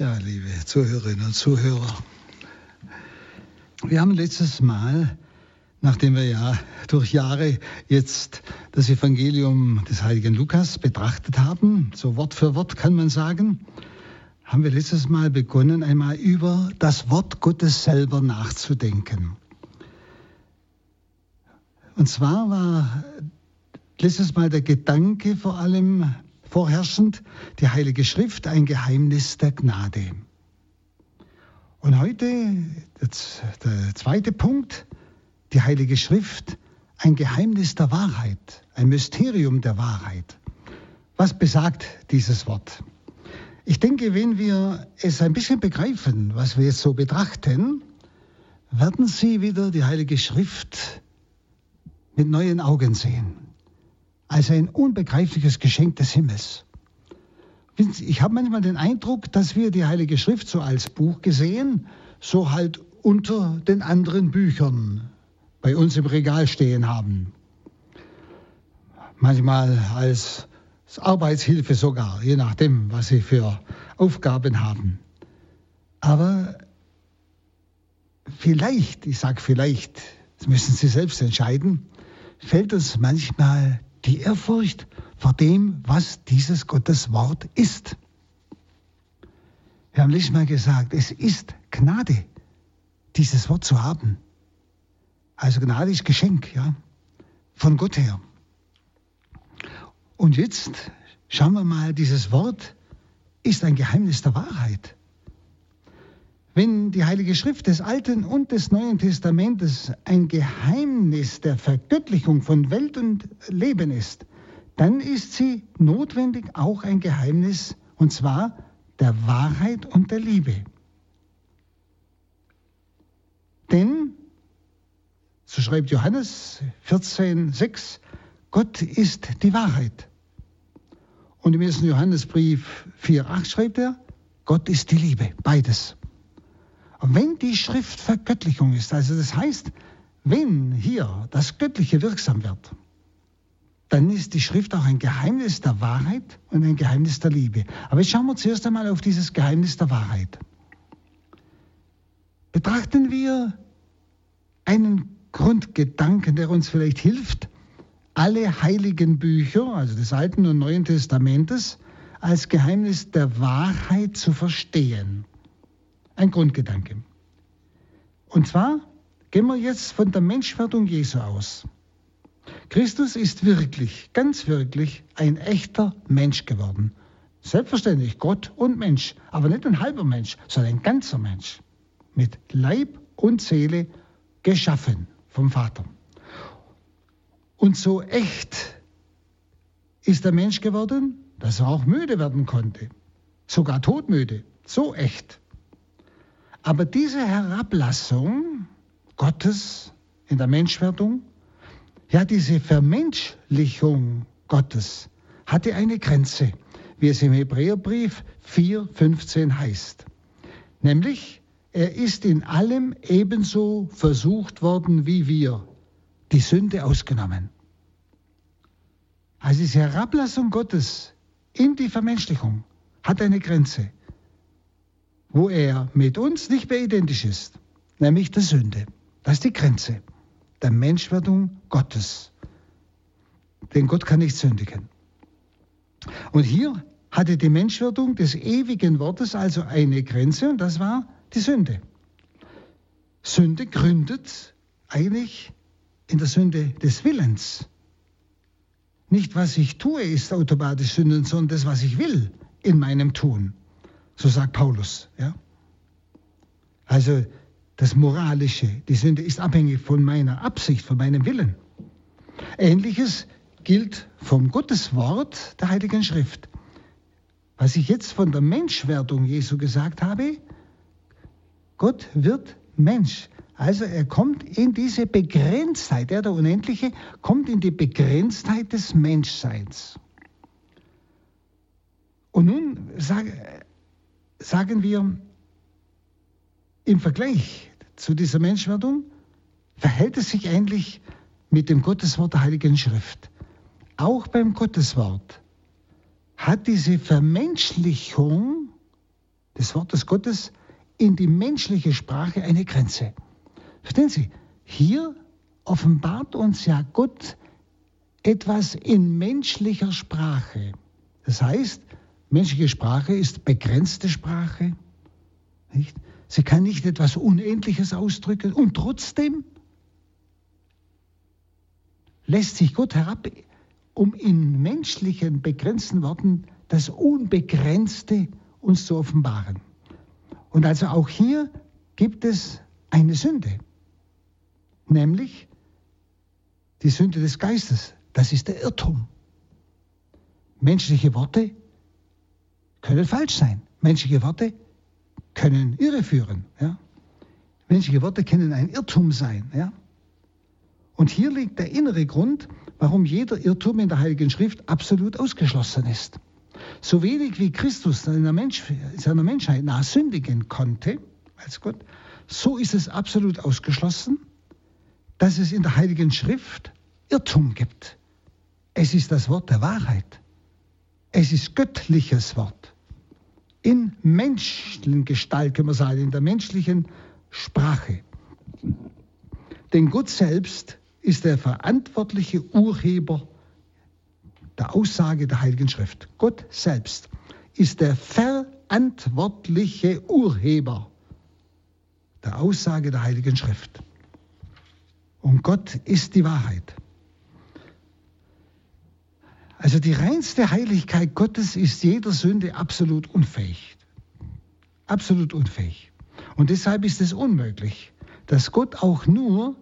Ja, liebe Zuhörerinnen und Zuhörer, wir haben letztes Mal, nachdem wir ja durch Jahre jetzt das Evangelium des heiligen Lukas betrachtet haben, so Wort für Wort kann man sagen, haben wir letztes Mal begonnen, einmal über das Wort Gottes selber nachzudenken. Und zwar war letztes Mal der Gedanke vor allem vorherrschend die Heilige Schrift, ein Geheimnis der Gnade. Und heute der zweite Punkt, die Heilige Schrift, ein Geheimnis der Wahrheit, ein Mysterium der Wahrheit. Was besagt dieses Wort? Ich denke, wenn wir es ein bisschen begreifen, was wir jetzt so betrachten, werden Sie wieder die Heilige Schrift mit neuen Augen sehen als ein unbegreifliches Geschenk des Himmels. Ich habe manchmal den Eindruck, dass wir die Heilige Schrift so als Buch gesehen, so halt unter den anderen Büchern bei uns im Regal stehen haben. Manchmal als Arbeitshilfe sogar, je nachdem, was sie für Aufgaben haben. Aber vielleicht, ich sage vielleicht, das müssen Sie selbst entscheiden, fällt uns manchmal die Ehrfurcht vor dem, was dieses Gottes Wort ist. Wir haben letztes Mal gesagt, es ist Gnade, dieses Wort zu haben. Also Gnade ist Geschenk, ja, von Gott her. Und jetzt schauen wir mal, dieses Wort ist ein Geheimnis der Wahrheit. Wenn die Heilige Schrift des Alten und des Neuen Testamentes ein Geheimnis der Vergöttlichung von Welt und Leben ist, dann ist sie notwendig auch ein Geheimnis, und zwar der Wahrheit und der Liebe. Denn, so schreibt Johannes 14,6, Gott ist die Wahrheit. Und im ersten Johannesbrief 4,8 schreibt er, Gott ist die Liebe, beides. Und wenn die Schrift Vergöttlichung ist, also das heißt, wenn hier das Göttliche wirksam wird, dann ist die Schrift auch ein Geheimnis der Wahrheit und ein Geheimnis der Liebe. Aber jetzt schauen wir zuerst einmal auf dieses Geheimnis der Wahrheit. Betrachten wir einen Grundgedanken, der uns vielleicht hilft, alle heiligen Bücher, also des Alten und Neuen Testamentes, als Geheimnis der Wahrheit zu verstehen ein Grundgedanke. Und zwar gehen wir jetzt von der Menschwerdung Jesu aus. Christus ist wirklich, ganz wirklich ein echter Mensch geworden. Selbstverständlich Gott und Mensch, aber nicht ein halber Mensch, sondern ein ganzer Mensch. Mit Leib und Seele geschaffen vom Vater. Und so echt ist der Mensch geworden, dass er auch müde werden konnte. Sogar todmüde. So echt. Aber diese Herablassung Gottes in der Menschwerdung, ja, diese Vermenschlichung Gottes hatte eine Grenze, wie es im Hebräerbrief 4,15 heißt. Nämlich, er ist in allem ebenso versucht worden wie wir, die Sünde ausgenommen. Also diese Herablassung Gottes in die Vermenschlichung hat eine Grenze wo er mit uns nicht mehr identisch ist, nämlich der Sünde. Das ist die Grenze der Menschwerdung Gottes. Denn Gott kann nicht sündigen. Und hier hatte die Menschwerdung des ewigen Wortes also eine Grenze und das war die Sünde. Sünde gründet eigentlich in der Sünde des Willens. Nicht was ich tue ist automatisch Sünden, sondern das, was ich will in meinem Tun. So sagt Paulus. Ja? Also das Moralische, die Sünde ist abhängig von meiner Absicht, von meinem Willen. Ähnliches gilt vom Gotteswort der Heiligen Schrift. Was ich jetzt von der Menschwerdung Jesu gesagt habe, Gott wird Mensch. Also er kommt in diese Begrenztheit, er der Unendliche kommt in die Begrenztheit des Menschseins. Und nun sage, sagen wir, im Vergleich zu dieser Menschwerdung verhält es sich ähnlich mit dem Gotteswort der Heiligen Schrift. Auch beim Gotteswort hat diese Vermenschlichung des Wortes Gottes in die menschliche Sprache eine Grenze. Verstehen Sie? Hier offenbart uns ja Gott etwas in menschlicher Sprache. Das heißt, menschliche Sprache ist begrenzte Sprache. Nicht? Sie kann nicht etwas Unendliches ausdrücken und trotzdem lässt sich Gott herab, um in menschlichen, begrenzten Worten das Unbegrenzte uns zu offenbaren. Und also auch hier gibt es eine Sünde, nämlich die Sünde des Geistes. Das ist der Irrtum. Menschliche Worte können falsch sein. Menschliche Worte können irreführen. Ja? Menschliche Worte können ein Irrtum sein. Ja? Und hier liegt der innere Grund, warum jeder Irrtum in der Heiligen Schrift absolut ausgeschlossen ist. So wenig wie Christus seiner, Mensch, seiner Menschheit nach sündigen konnte, als Gott, so ist es absolut ausgeschlossen, dass es in der Heiligen Schrift Irrtum gibt. Es ist das Wort der Wahrheit. Es ist göttliches Wort. In menschlichen Gestalt, können wir sagen, in der menschlichen Sprache. Denn Gott selbst ist der verantwortliche Urheber der Aussage der Heiligen Schrift. Gott selbst ist der verantwortliche Urheber der Aussage der Heiligen Schrift. Und Gott ist die Wahrheit. Also die reinste Heiligkeit Gottes ist jeder Sünde absolut unfähig. Absolut unfähig. Und deshalb ist es unmöglich, dass Gott auch nur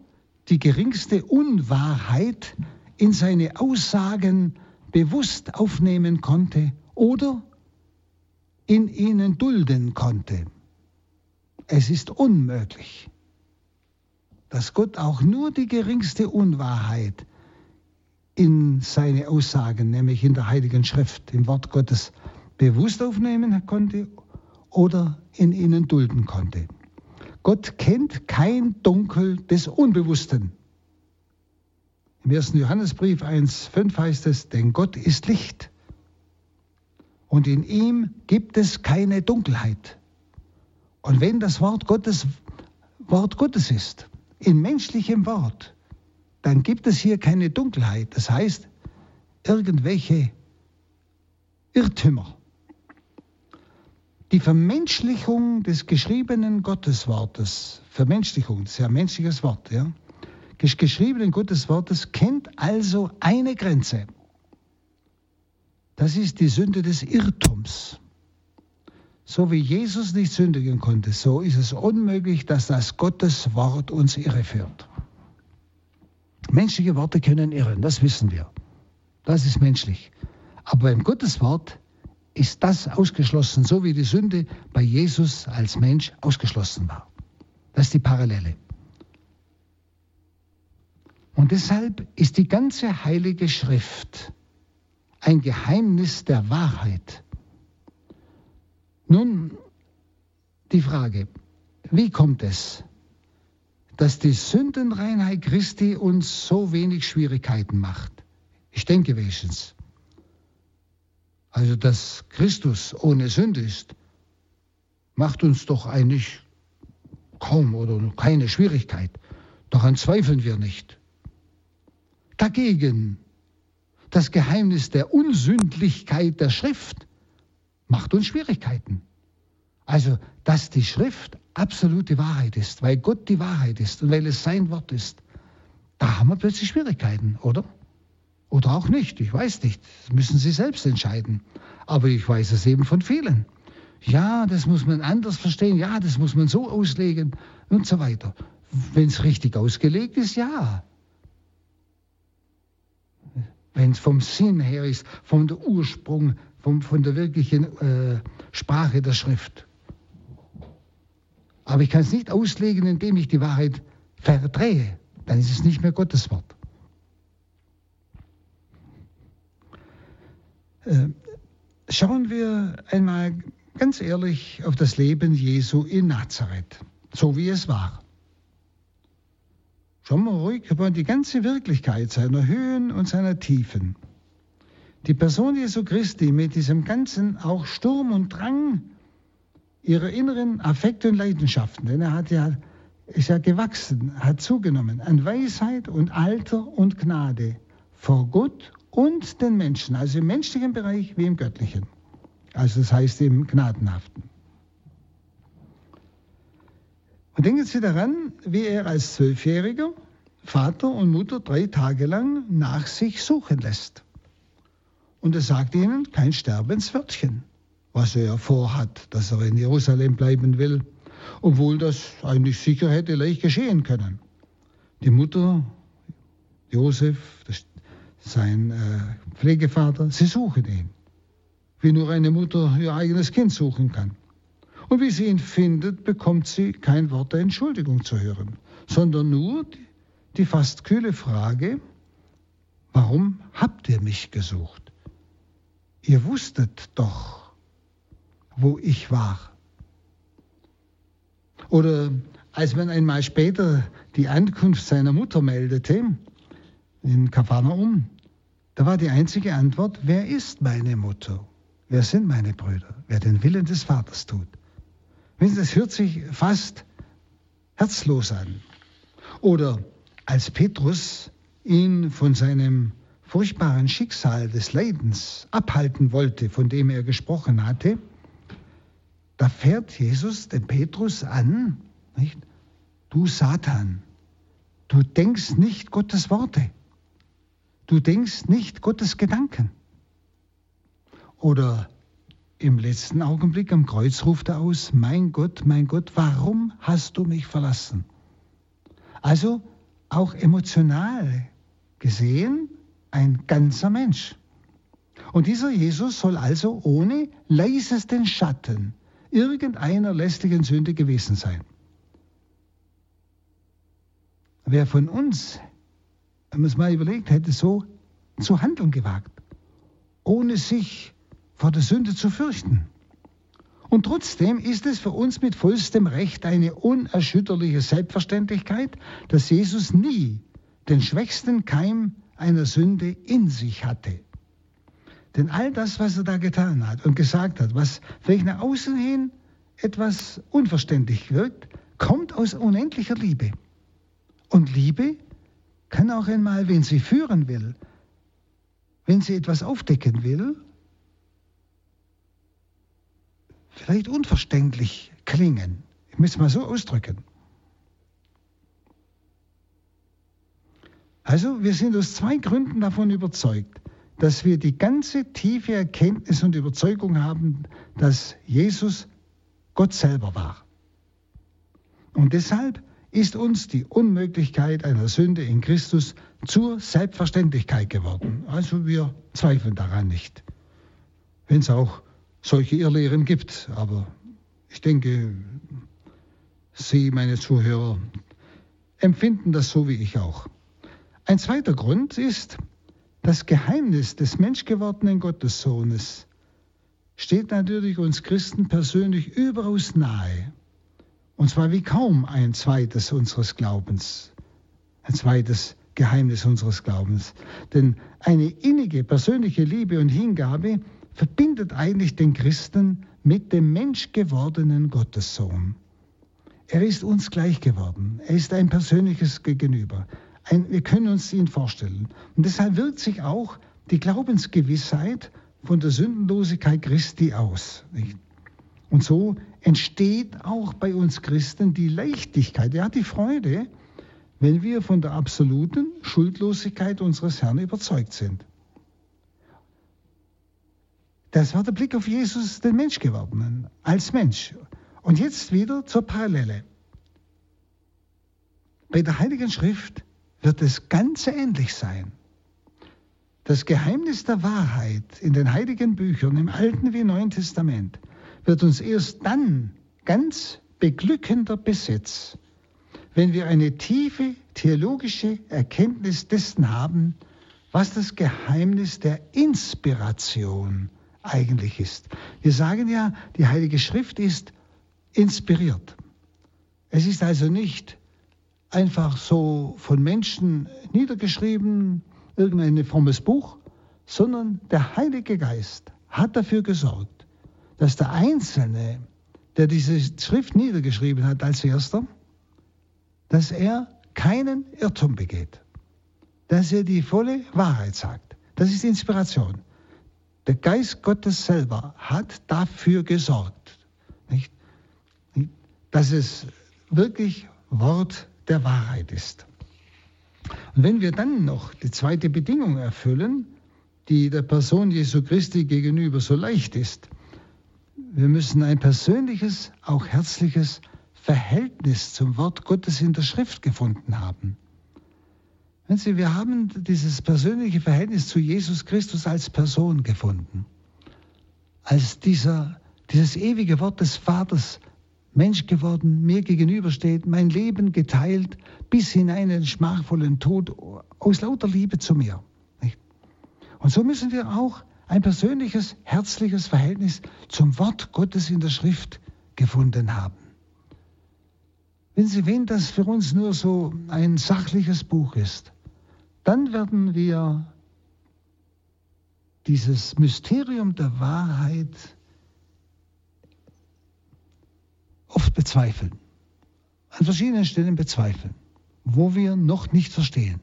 die geringste Unwahrheit in seine Aussagen bewusst aufnehmen konnte oder in ihnen dulden konnte. Es ist unmöglich, dass Gott auch nur die geringste Unwahrheit in seine Aussagen, nämlich in der Heiligen Schrift, im Wort Gottes, bewusst aufnehmen konnte oder in ihnen dulden konnte. Gott kennt kein Dunkel des Unbewussten. Im 1. Johannesbrief 1.5 heißt es, denn Gott ist Licht und in ihm gibt es keine Dunkelheit. Und wenn das Wort Gottes Wort Gottes ist, in menschlichem Wort, dann gibt es hier keine Dunkelheit. Das heißt, irgendwelche Irrtümer. Die Vermenschlichung des geschriebenen Gotteswortes, Vermenschlichung, das ist ja ein menschliches Wort, ja, des geschriebenen Gotteswortes kennt also eine Grenze. Das ist die Sünde des Irrtums. So wie Jesus nicht sündigen konnte, so ist es unmöglich, dass das Gotteswort uns irreführt. Menschliche Worte können irren, das wissen wir. Das ist menschlich. Aber beim Gotteswort ist das ausgeschlossen, so wie die Sünde bei Jesus als Mensch ausgeschlossen war. Das ist die Parallele. Und deshalb ist die ganze heilige Schrift ein Geheimnis der Wahrheit. Nun die Frage, wie kommt es, dass die Sündenreinheit Christi uns so wenig Schwierigkeiten macht? Ich denke wenigstens. Also, dass Christus ohne Sünde ist, macht uns doch eigentlich kaum oder keine Schwierigkeit. Daran zweifeln wir nicht. Dagegen, das Geheimnis der Unsündlichkeit der Schrift macht uns Schwierigkeiten. Also, dass die Schrift absolute Wahrheit ist, weil Gott die Wahrheit ist und weil es sein Wort ist, da haben wir plötzlich Schwierigkeiten, oder? Oder auch nicht, ich weiß nicht. Das müssen Sie selbst entscheiden. Aber ich weiß es eben von vielen. Ja, das muss man anders verstehen, ja, das muss man so auslegen und so weiter. Wenn es richtig ausgelegt ist, ja. Wenn es vom Sinn her ist, vom Ursprung, vom, von der wirklichen äh, Sprache der Schrift. Aber ich kann es nicht auslegen, indem ich die Wahrheit verdrehe. Dann ist es nicht mehr Gottes Wort. Äh, schauen wir einmal ganz ehrlich auf das Leben Jesu in Nazareth, so wie es war. Schauen wir ruhig über die ganze Wirklichkeit seiner Höhen und seiner Tiefen. Die Person Jesu Christi mit diesem ganzen auch Sturm und Drang, ihrer inneren Affekte und Leidenschaften, denn er hat ja, ist ja gewachsen, hat zugenommen an Weisheit und Alter und Gnade vor Gott und den Menschen, also im menschlichen Bereich wie im göttlichen. Also das heißt im Gnadenhaften. Und denken Sie daran, wie er als Zwölfjähriger Vater und Mutter drei Tage lang nach sich suchen lässt. Und er sagt ihnen kein Sterbenswörtchen, was er vorhat, dass er in Jerusalem bleiben will, obwohl das eigentlich sicher hätte leicht geschehen können. Die Mutter, Josef, sein äh, Pflegevater, sie suchen ihn, wie nur eine Mutter ihr eigenes Kind suchen kann. Und wie sie ihn findet, bekommt sie kein Wort der Entschuldigung zu hören, sondern nur die, die fast kühle Frage, warum habt ihr mich gesucht? Ihr wusstet doch, wo ich war. Oder als man einmal später die Ankunft seiner Mutter meldete, in Kapharnaum, da war die einzige Antwort, wer ist meine Mutter? Wer sind meine Brüder? Wer den Willen des Vaters tut. Das hört sich fast herzlos an. Oder als Petrus ihn von seinem furchtbaren Schicksal des Leidens abhalten wollte, von dem er gesprochen hatte, da fährt Jesus den Petrus an, nicht? du Satan, du denkst nicht Gottes Worte, du denkst nicht Gottes Gedanken. Oder im letzten Augenblick am Kreuz ruft er aus, mein Gott, mein Gott, warum hast du mich verlassen? Also auch emotional gesehen ein ganzer Mensch. Und dieser Jesus soll also ohne leisesten Schatten irgendeiner lästigen Sünde gewesen sein. Wer von uns, wenn man es mal überlegt, hätte so zu handeln gewagt, ohne sich vor der Sünde zu fürchten. Und trotzdem ist es für uns mit vollstem Recht eine unerschütterliche Selbstverständlichkeit, dass Jesus nie den schwächsten Keim einer Sünde in sich hatte. Denn all das, was er da getan hat und gesagt hat, was vielleicht nach außen hin etwas unverständlich wirkt, kommt aus unendlicher Liebe. Und Liebe kann auch einmal, wenn sie führen will, wenn sie etwas aufdecken will, vielleicht unverständlich klingen. Ich muss es mal so ausdrücken. Also wir sind aus zwei Gründen davon überzeugt, dass wir die ganze tiefe Erkenntnis und Überzeugung haben, dass Jesus Gott selber war. Und deshalb ist uns die Unmöglichkeit einer Sünde in Christus zur Selbstverständlichkeit geworden. Also wir zweifeln daran nicht. Wenn es auch solche Irrlehren gibt. Aber ich denke, Sie, meine Zuhörer, empfinden das so wie ich auch. Ein zweiter Grund ist, das Geheimnis des menschgewordenen Gottessohnes steht natürlich uns Christen persönlich überaus nahe. Und zwar wie kaum ein zweites unseres Glaubens, ein zweites Geheimnis unseres Glaubens. Denn eine innige persönliche Liebe und Hingabe verbindet eigentlich den Christen mit dem menschgewordenen Gottessohn. Er ist uns gleich geworden. Er ist ein persönliches Gegenüber. Ein, wir können uns ihn vorstellen. Und deshalb wirkt sich auch die Glaubensgewissheit von der Sündenlosigkeit Christi aus. Nicht? Und so entsteht auch bei uns Christen die Leichtigkeit, ja die Freude, wenn wir von der absoluten Schuldlosigkeit unseres Herrn überzeugt sind. Das war der Blick auf Jesus, den Mensch gewordenen, als Mensch. Und jetzt wieder zur Parallele. Bei der Heiligen Schrift wird es ganz ähnlich sein. Das Geheimnis der Wahrheit in den heiligen Büchern, im Alten wie Neuen Testament, wird uns erst dann ganz beglückender besetzt, wenn wir eine tiefe theologische Erkenntnis dessen haben, was das Geheimnis der Inspiration eigentlich ist. Wir sagen ja, die Heilige Schrift ist inspiriert. Es ist also nicht einfach so von Menschen niedergeschrieben, irgendein frommes Buch, sondern der Heilige Geist hat dafür gesorgt, dass der Einzelne der diese Schrift niedergeschrieben hat als erster, dass er keinen Irrtum begeht, dass er die volle Wahrheit sagt. Das ist Inspiration. Der Geist Gottes selber hat dafür gesorgt, nicht? dass es wirklich Wort der Wahrheit ist. Und wenn wir dann noch die zweite Bedingung erfüllen, die der Person Jesu Christi gegenüber so leicht ist, wir müssen ein persönliches, auch herzliches Verhältnis zum Wort Gottes in der Schrift gefunden haben. Wenn Sie, wir haben dieses persönliche Verhältnis zu Jesus Christus als Person gefunden, als dieser, dieses ewige Wort des Vaters, Mensch geworden, mir gegenübersteht, mein Leben geteilt, bis in den schmachvollen Tod, aus lauter Liebe zu mir. Und so müssen wir auch ein persönliches, herzliches Verhältnis zum Wort Gottes in der Schrift gefunden haben. Wenn Sie, wenn das für uns nur so ein sachliches Buch ist, dann werden wir dieses Mysterium der Wahrheit oft bezweifeln. An verschiedenen Stellen bezweifeln, wo wir noch nicht verstehen.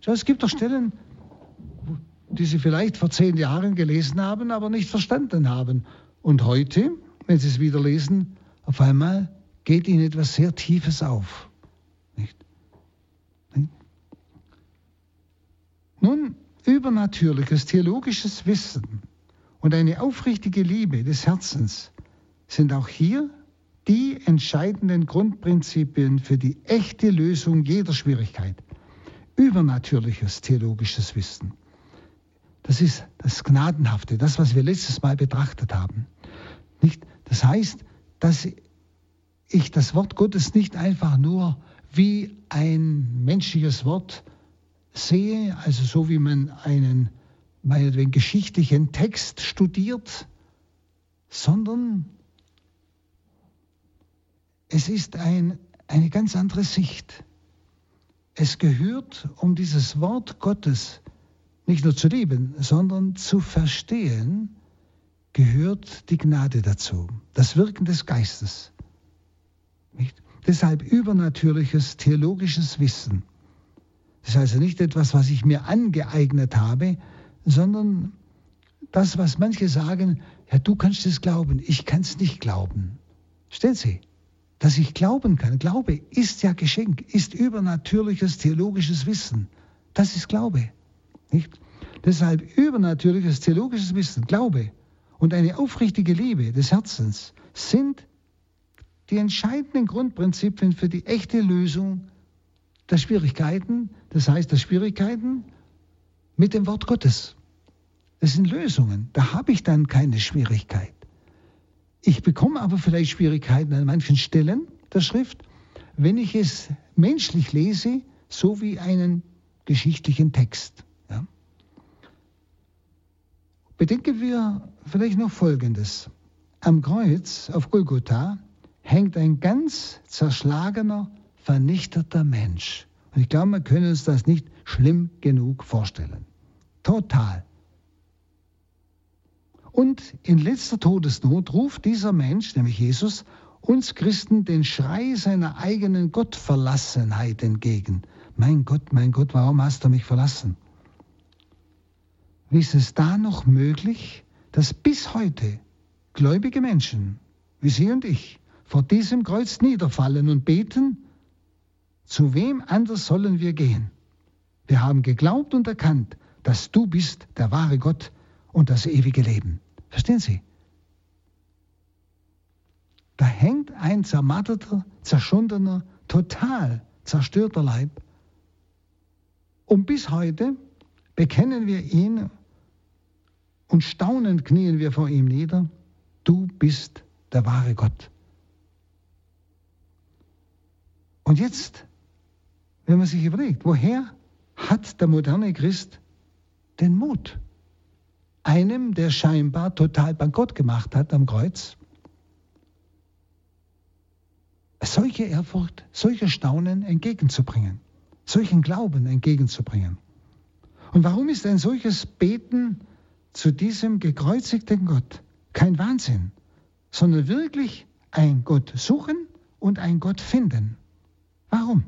Schau, es gibt doch Stellen, die Sie vielleicht vor zehn Jahren gelesen haben, aber nicht verstanden haben. Und heute, wenn Sie es wieder lesen, auf einmal geht Ihnen etwas sehr Tiefes auf. Nicht? Nun, übernatürliches theologisches Wissen und eine aufrichtige Liebe des Herzens sind auch hier die entscheidenden Grundprinzipien für die echte Lösung jeder Schwierigkeit. Übernatürliches theologisches Wissen. Das ist das Gnadenhafte, das, was wir letztes Mal betrachtet haben. Nicht? Das heißt, dass ich das Wort Gottes nicht einfach nur wie ein menschliches Wort sehe, also so wie man einen meinetwegen geschichtlichen Text studiert, sondern es ist ein, eine ganz andere Sicht. Es gehört um dieses Wort Gottes nicht nur zu lieben, sondern zu verstehen, gehört die Gnade dazu, das Wirken des Geistes. Nicht? Deshalb übernatürliches theologisches Wissen. Das ist also nicht etwas, was ich mir angeeignet habe, sondern das, was manche sagen, ja, du kannst es glauben, ich kann es nicht glauben. Stellen Sie, dass ich glauben kann. Glaube ist ja Geschenk, ist übernatürliches theologisches Wissen. Das ist Glaube. Nicht? Deshalb übernatürliches theologisches Wissen, Glaube und eine aufrichtige Liebe des Herzens sind die entscheidenden Grundprinzipien für die echte Lösung der Schwierigkeiten, das heißt der Schwierigkeiten mit dem Wort Gottes. Das sind Lösungen, da habe ich dann keine Schwierigkeit. Ich bekomme aber vielleicht Schwierigkeiten an manchen Stellen der Schrift, wenn ich es menschlich lese, so wie einen geschichtlichen Text. Ja. Bedenken wir vielleicht noch Folgendes. Am Kreuz auf Golgotha hängt ein ganz zerschlagener, vernichteter Mensch. Und ich glaube, wir können uns das nicht schlimm genug vorstellen. Total. Und in letzter Todesnot ruft dieser Mensch, nämlich Jesus, uns Christen den Schrei seiner eigenen Gottverlassenheit entgegen. Mein Gott, mein Gott, warum hast du mich verlassen? Wie ist es da noch möglich, dass bis heute gläubige Menschen, wie Sie und ich, vor diesem Kreuz niederfallen und beten, zu wem anders sollen wir gehen? Wir haben geglaubt und erkannt, dass du bist der wahre Gott, und das ewige Leben. Verstehen Sie? Da hängt ein zermatteter, zerschundener, total zerstörter Leib. Und bis heute bekennen wir ihn und staunend knien wir vor ihm nieder. Du bist der wahre Gott. Und jetzt, wenn man sich überlegt, woher hat der moderne Christ den Mut? Einem, der scheinbar total bankrott gemacht hat am Kreuz. Solche Ehrfurcht, solche Staunen entgegenzubringen, solchen Glauben entgegenzubringen. Und warum ist ein solches Beten zu diesem gekreuzigten Gott kein Wahnsinn, sondern wirklich ein Gott suchen und ein Gott finden. Warum?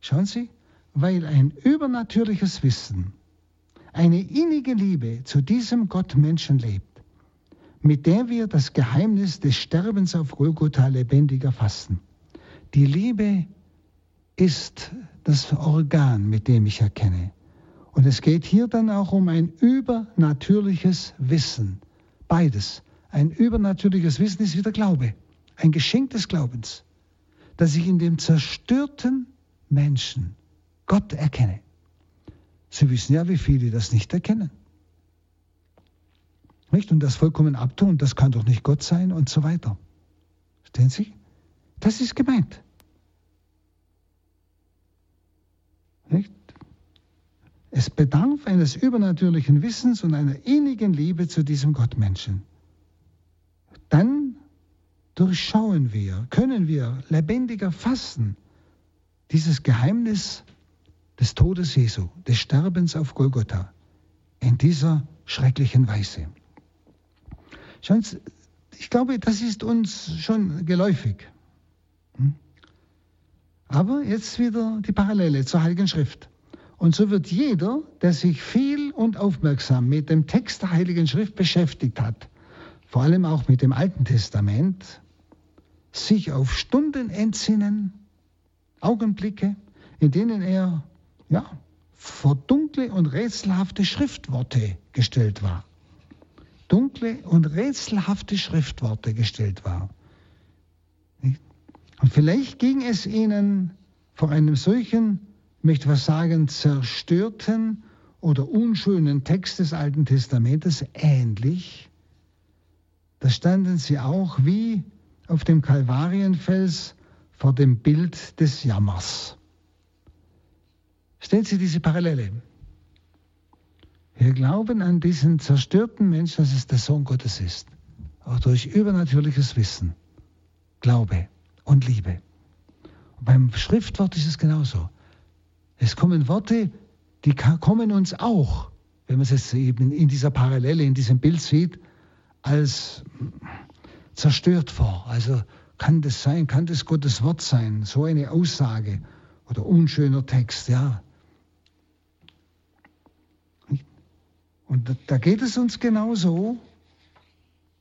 Schauen Sie, weil ein übernatürliches Wissen, eine innige Liebe zu diesem Gott Menschen lebt, mit der wir das Geheimnis des Sterbens auf Golgotha lebendig erfassen. Die Liebe ist das Organ, mit dem ich erkenne. Und es geht hier dann auch um ein übernatürliches Wissen. Beides. Ein übernatürliches Wissen ist wieder Glaube. Ein Geschenk des Glaubens, dass ich in dem zerstörten Menschen Gott erkenne. Sie wissen ja, wie viele das nicht erkennen. Nicht? Und das vollkommen abtun, das kann doch nicht Gott sein und so weiter. Verstehen Sie? Das ist gemeint. Nicht? Es bedarf eines übernatürlichen Wissens und einer innigen Liebe zu diesem Gottmenschen. Dann durchschauen wir, können wir lebendiger fassen dieses Geheimnis des Todes Jesu, des Sterbens auf Golgotha, in dieser schrecklichen Weise. Schauen Sie, ich glaube, das ist uns schon geläufig. Hm? Aber jetzt wieder die Parallele zur Heiligen Schrift. Und so wird jeder, der sich viel und aufmerksam mit dem Text der Heiligen Schrift beschäftigt hat, vor allem auch mit dem Alten Testament, sich auf Stunden entsinnen, Augenblicke, in denen er ja, vor dunkle und rätselhafte Schriftworte gestellt war. Dunkle und rätselhafte Schriftworte gestellt war. Und vielleicht ging es ihnen vor einem solchen, möchte was sagen, zerstörten oder unschönen Text des Alten Testamentes ähnlich. Da standen sie auch wie auf dem Kalvarienfels vor dem Bild des Jammers. Stellen Sie diese Parallele. Wir glauben an diesen zerstörten Menschen, dass es der Sohn Gottes ist. Auch durch übernatürliches Wissen, Glaube und Liebe. Und beim Schriftwort ist es genauso. Es kommen Worte, die kommen uns auch, wenn man es jetzt eben in dieser Parallele, in diesem Bild sieht, als zerstört vor. Also kann das sein, kann das Gottes Wort sein, so eine Aussage oder unschöner Text, ja. Und da geht es uns genauso,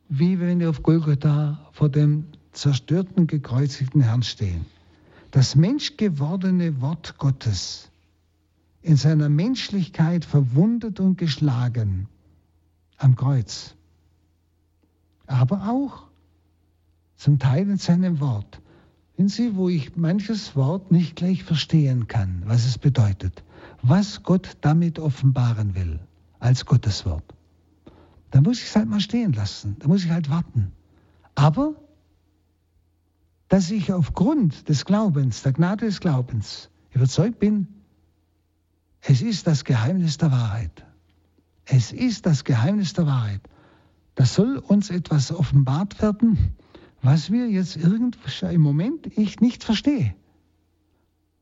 wie wenn wir auf Golgotha vor dem zerstörten, gekreuzigten Herrn stehen. Das menschgewordene Wort Gottes, in seiner Menschlichkeit verwundet und geschlagen am Kreuz, aber auch zum Teil in seinem Wort. Wenn Sie, wo ich manches Wort nicht gleich verstehen kann, was es bedeutet, was Gott damit offenbaren will, als Gottes Wort. Da muss ich es halt mal stehen lassen, da muss ich halt warten. Aber, dass ich aufgrund des Glaubens, der Gnade des Glaubens, überzeugt bin, es ist das Geheimnis der Wahrheit. Es ist das Geheimnis der Wahrheit. Da soll uns etwas offenbart werden, was wir jetzt irgendwo im Moment ich nicht verstehe,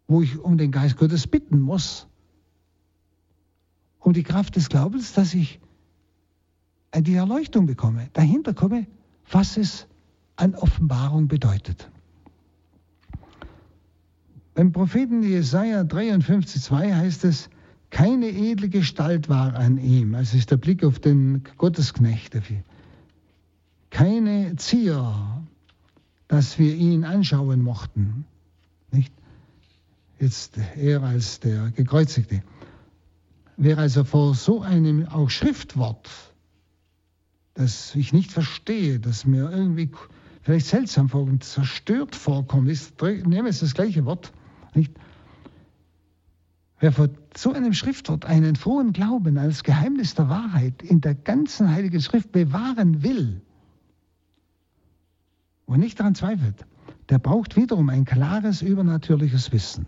wo ich um den Geist Gottes bitten muss, um die Kraft des Glaubens, dass ich die Erleuchtung bekomme, dahinter komme, was es an Offenbarung bedeutet. Beim Propheten Jesaja 53,2 heißt es, keine edle Gestalt war an ihm. Also ist der Blick auf den Gottesknecht dafür. Keine Zier, dass wir ihn anschauen mochten. Nicht? Jetzt er als der Gekreuzigte. Wer also vor so einem auch Schriftwort, das ich nicht verstehe, das mir irgendwie vielleicht seltsam vorkommt, zerstört vorkommt, ist, nehme jetzt das gleiche Wort, nicht? Wer vor so einem Schriftwort einen frohen Glauben als Geheimnis der Wahrheit in der ganzen Heiligen Schrift bewahren will, und nicht daran zweifelt, der braucht wiederum ein klares übernatürliches Wissen.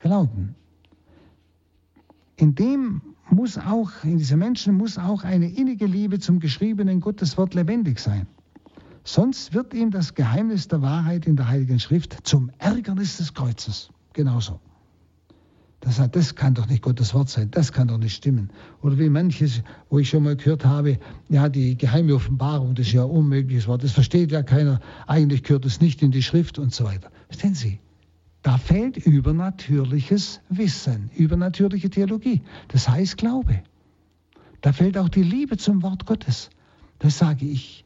Glauben. In dem muss auch, in diesem Menschen muss auch eine innige Liebe zum geschriebenen Gotteswort lebendig sein. Sonst wird ihm das Geheimnis der Wahrheit in der Heiligen Schrift zum Ärgernis des Kreuzes. Genauso. Das, das kann doch nicht Gottes Wort sein, das kann doch nicht stimmen. Oder wie manches, wo ich schon mal gehört habe, ja, die geheime Offenbarung, das ist ja ein unmögliches Wort, das versteht ja keiner, eigentlich gehört es nicht in die Schrift und so weiter. Verstehen Sie? Da fehlt übernatürliches Wissen, übernatürliche Theologie. Das heißt Glaube. Da fehlt auch die Liebe zum Wort Gottes. Das sage ich,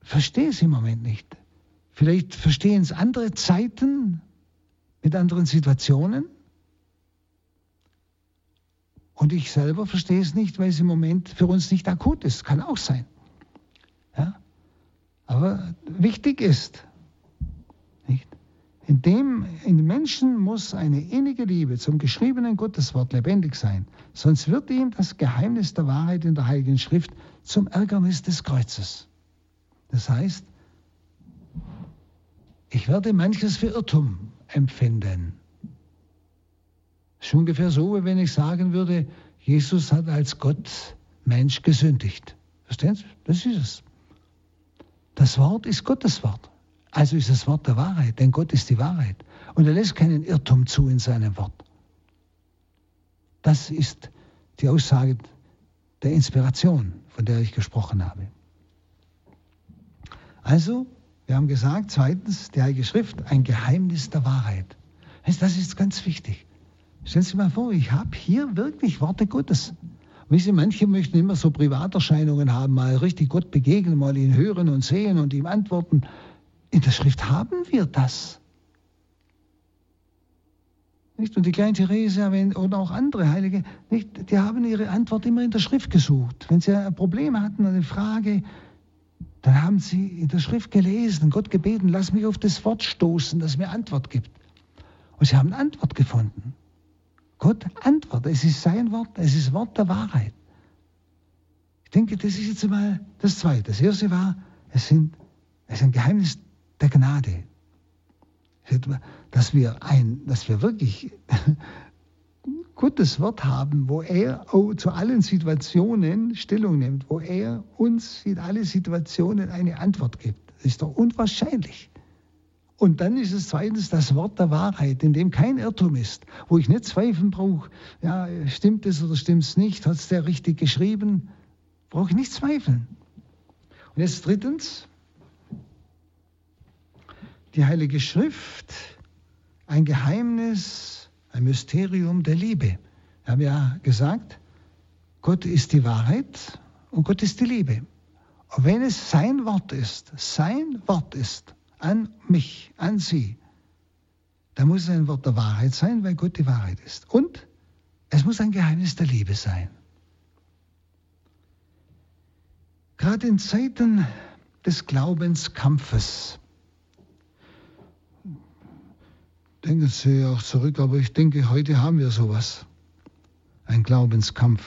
verstehe es im Moment nicht. Vielleicht verstehen es andere Zeiten mit anderen Situationen. Und ich selber verstehe es nicht, weil es im Moment für uns nicht akut ist. Kann auch sein. Ja? Aber wichtig ist? In dem in Menschen muss eine innige Liebe zum geschriebenen Gotteswort lebendig sein, sonst wird ihm das Geheimnis der Wahrheit in der Heiligen Schrift zum Ärgernis des Kreuzes. Das heißt, ich werde manches für Irrtum empfinden. Das ist ungefähr so, wie wenn ich sagen würde, Jesus hat als Gott Mensch gesündigt. Verstehen Sie? Das ist es. Das Wort ist Gottes Wort. Also ist das Wort der Wahrheit, denn Gott ist die Wahrheit. Und er lässt keinen Irrtum zu in seinem Wort. Das ist die Aussage der Inspiration, von der ich gesprochen habe. Also, wir haben gesagt, zweitens, die Heilige Schrift, ein Geheimnis der Wahrheit. Das ist ganz wichtig. Stellen Sie sich mal vor, ich habe hier wirklich Worte Gottes. Wissen Sie, manche möchten immer so Privaterscheinungen haben, mal richtig Gott begegnen, mal ihn hören und sehen und ihm antworten. In der Schrift haben wir das. Nicht? Und die kleine Therese oder auch andere Heilige, nicht? die haben ihre Antwort immer in der Schrift gesucht. Wenn sie ein Problem hatten, eine Frage, dann haben sie in der Schrift gelesen, Gott gebeten, lass mich auf das Wort stoßen, das mir Antwort gibt. Und sie haben Antwort gefunden. Gott antwortet, es ist sein Wort, es ist Wort der Wahrheit. Ich denke, das ist jetzt mal das Zweite. Das Erste war, es, sind, es ist ein Geheimnis der Gnade. Dass wir, ein, dass wir wirklich Gottes Wort haben, wo er zu allen Situationen Stellung nimmt, wo er uns in alle Situationen eine Antwort gibt. Das ist doch unwahrscheinlich. Und dann ist es zweitens das Wort der Wahrheit, in dem kein Irrtum ist, wo ich nicht zweifeln brauche, ja, stimmt es oder stimmt es nicht, hat es der richtig geschrieben, brauche ich nicht zweifeln. Und jetzt drittens, die Heilige Schrift ein Geheimnis, ein Mysterium der Liebe. Wir haben ja gesagt, Gott ist die Wahrheit und Gott ist die Liebe. Und wenn es sein Wort ist, sein Wort ist an mich, an Sie, dann muss es ein Wort der Wahrheit sein, weil Gott die Wahrheit ist. Und es muss ein Geheimnis der Liebe sein. Gerade in Zeiten des Glaubenskampfes denken Sie auch zurück, aber ich denke, heute haben wir sowas. Ein Glaubenskampf.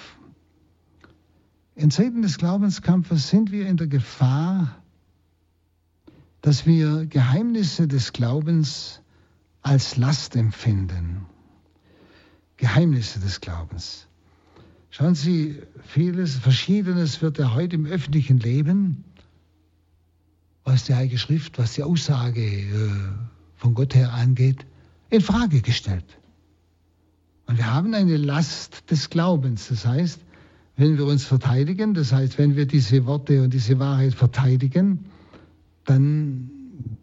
In Zeiten des Glaubenskampfes sind wir in der Gefahr, dass wir Geheimnisse des Glaubens als Last empfinden. Geheimnisse des Glaubens. Schauen Sie, vieles, Verschiedenes wird ja heute im öffentlichen Leben, was die Heilige Schrift, was die Aussage äh, von Gott her angeht, in Frage gestellt. Und wir haben eine Last des Glaubens. Das heißt, wenn wir uns verteidigen, das heißt, wenn wir diese Worte und diese Wahrheit verteidigen, dann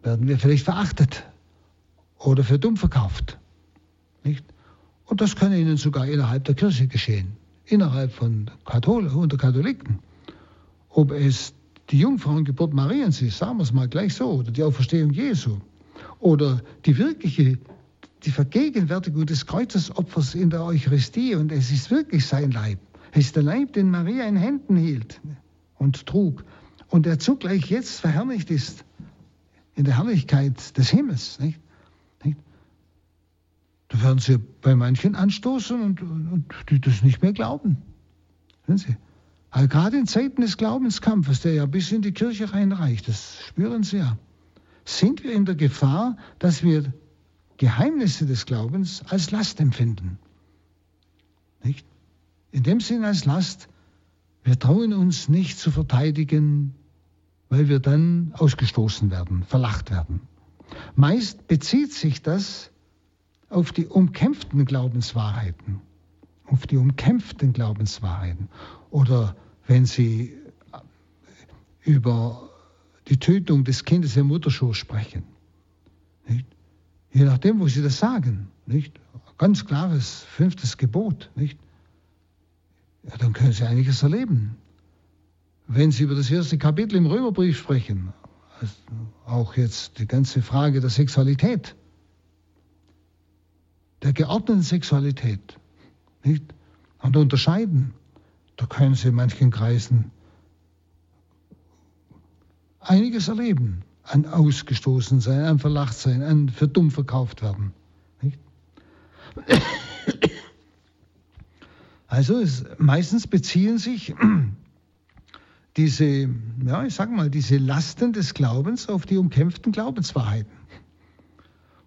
werden wir vielleicht verachtet oder für dumm verkauft. Nicht? Und das kann ihnen sogar innerhalb der Kirche geschehen, innerhalb von Kathol unter Katholiken. Ob es die Jungfrauengeburt Mariens ist, sagen wir es mal gleich so, oder die Auferstehung Jesu, oder die wirkliche die Vergegenwärtigung des Kreuzesopfers in der Eucharistie und es ist wirklich sein Leib. Es ist der Leib, den Maria in Händen hielt und trug und der zugleich jetzt verherrlicht ist in der Herrlichkeit des Himmels. Nicht? Nicht? Da werden sie bei manchen anstoßen und, und die das nicht mehr glauben. Sehen Sie? Also gerade in Zeiten des Glaubenskampfes, der ja bis in die Kirche reinreicht, das spüren Sie ja, sind wir in der Gefahr, dass wir Geheimnisse des Glaubens als Last empfinden. Nicht? In dem Sinn als Last, wir trauen uns nicht zu verteidigen, weil wir dann ausgestoßen werden, verlacht werden. Meist bezieht sich das auf die umkämpften Glaubenswahrheiten, auf die umkämpften Glaubenswahrheiten. Oder wenn Sie über die Tötung des Kindes im Mutterschoß sprechen. Je nachdem, wo Sie das sagen. Nicht? Ganz klares fünftes Gebot. Nicht? Ja, dann können Sie einiges erleben. Wenn Sie über das erste Kapitel im Römerbrief sprechen, also auch jetzt die ganze Frage der Sexualität, der geordneten Sexualität, nicht? Und unterscheiden, da können Sie in manchen Kreisen einiges erleben an ausgestoßen sein, an verlacht sein, an für dumm verkauft werden. Nicht? Also es, meistens beziehen sich diese, ja, ich sag mal, diese Lasten des Glaubens auf die umkämpften Glaubenswahrheiten.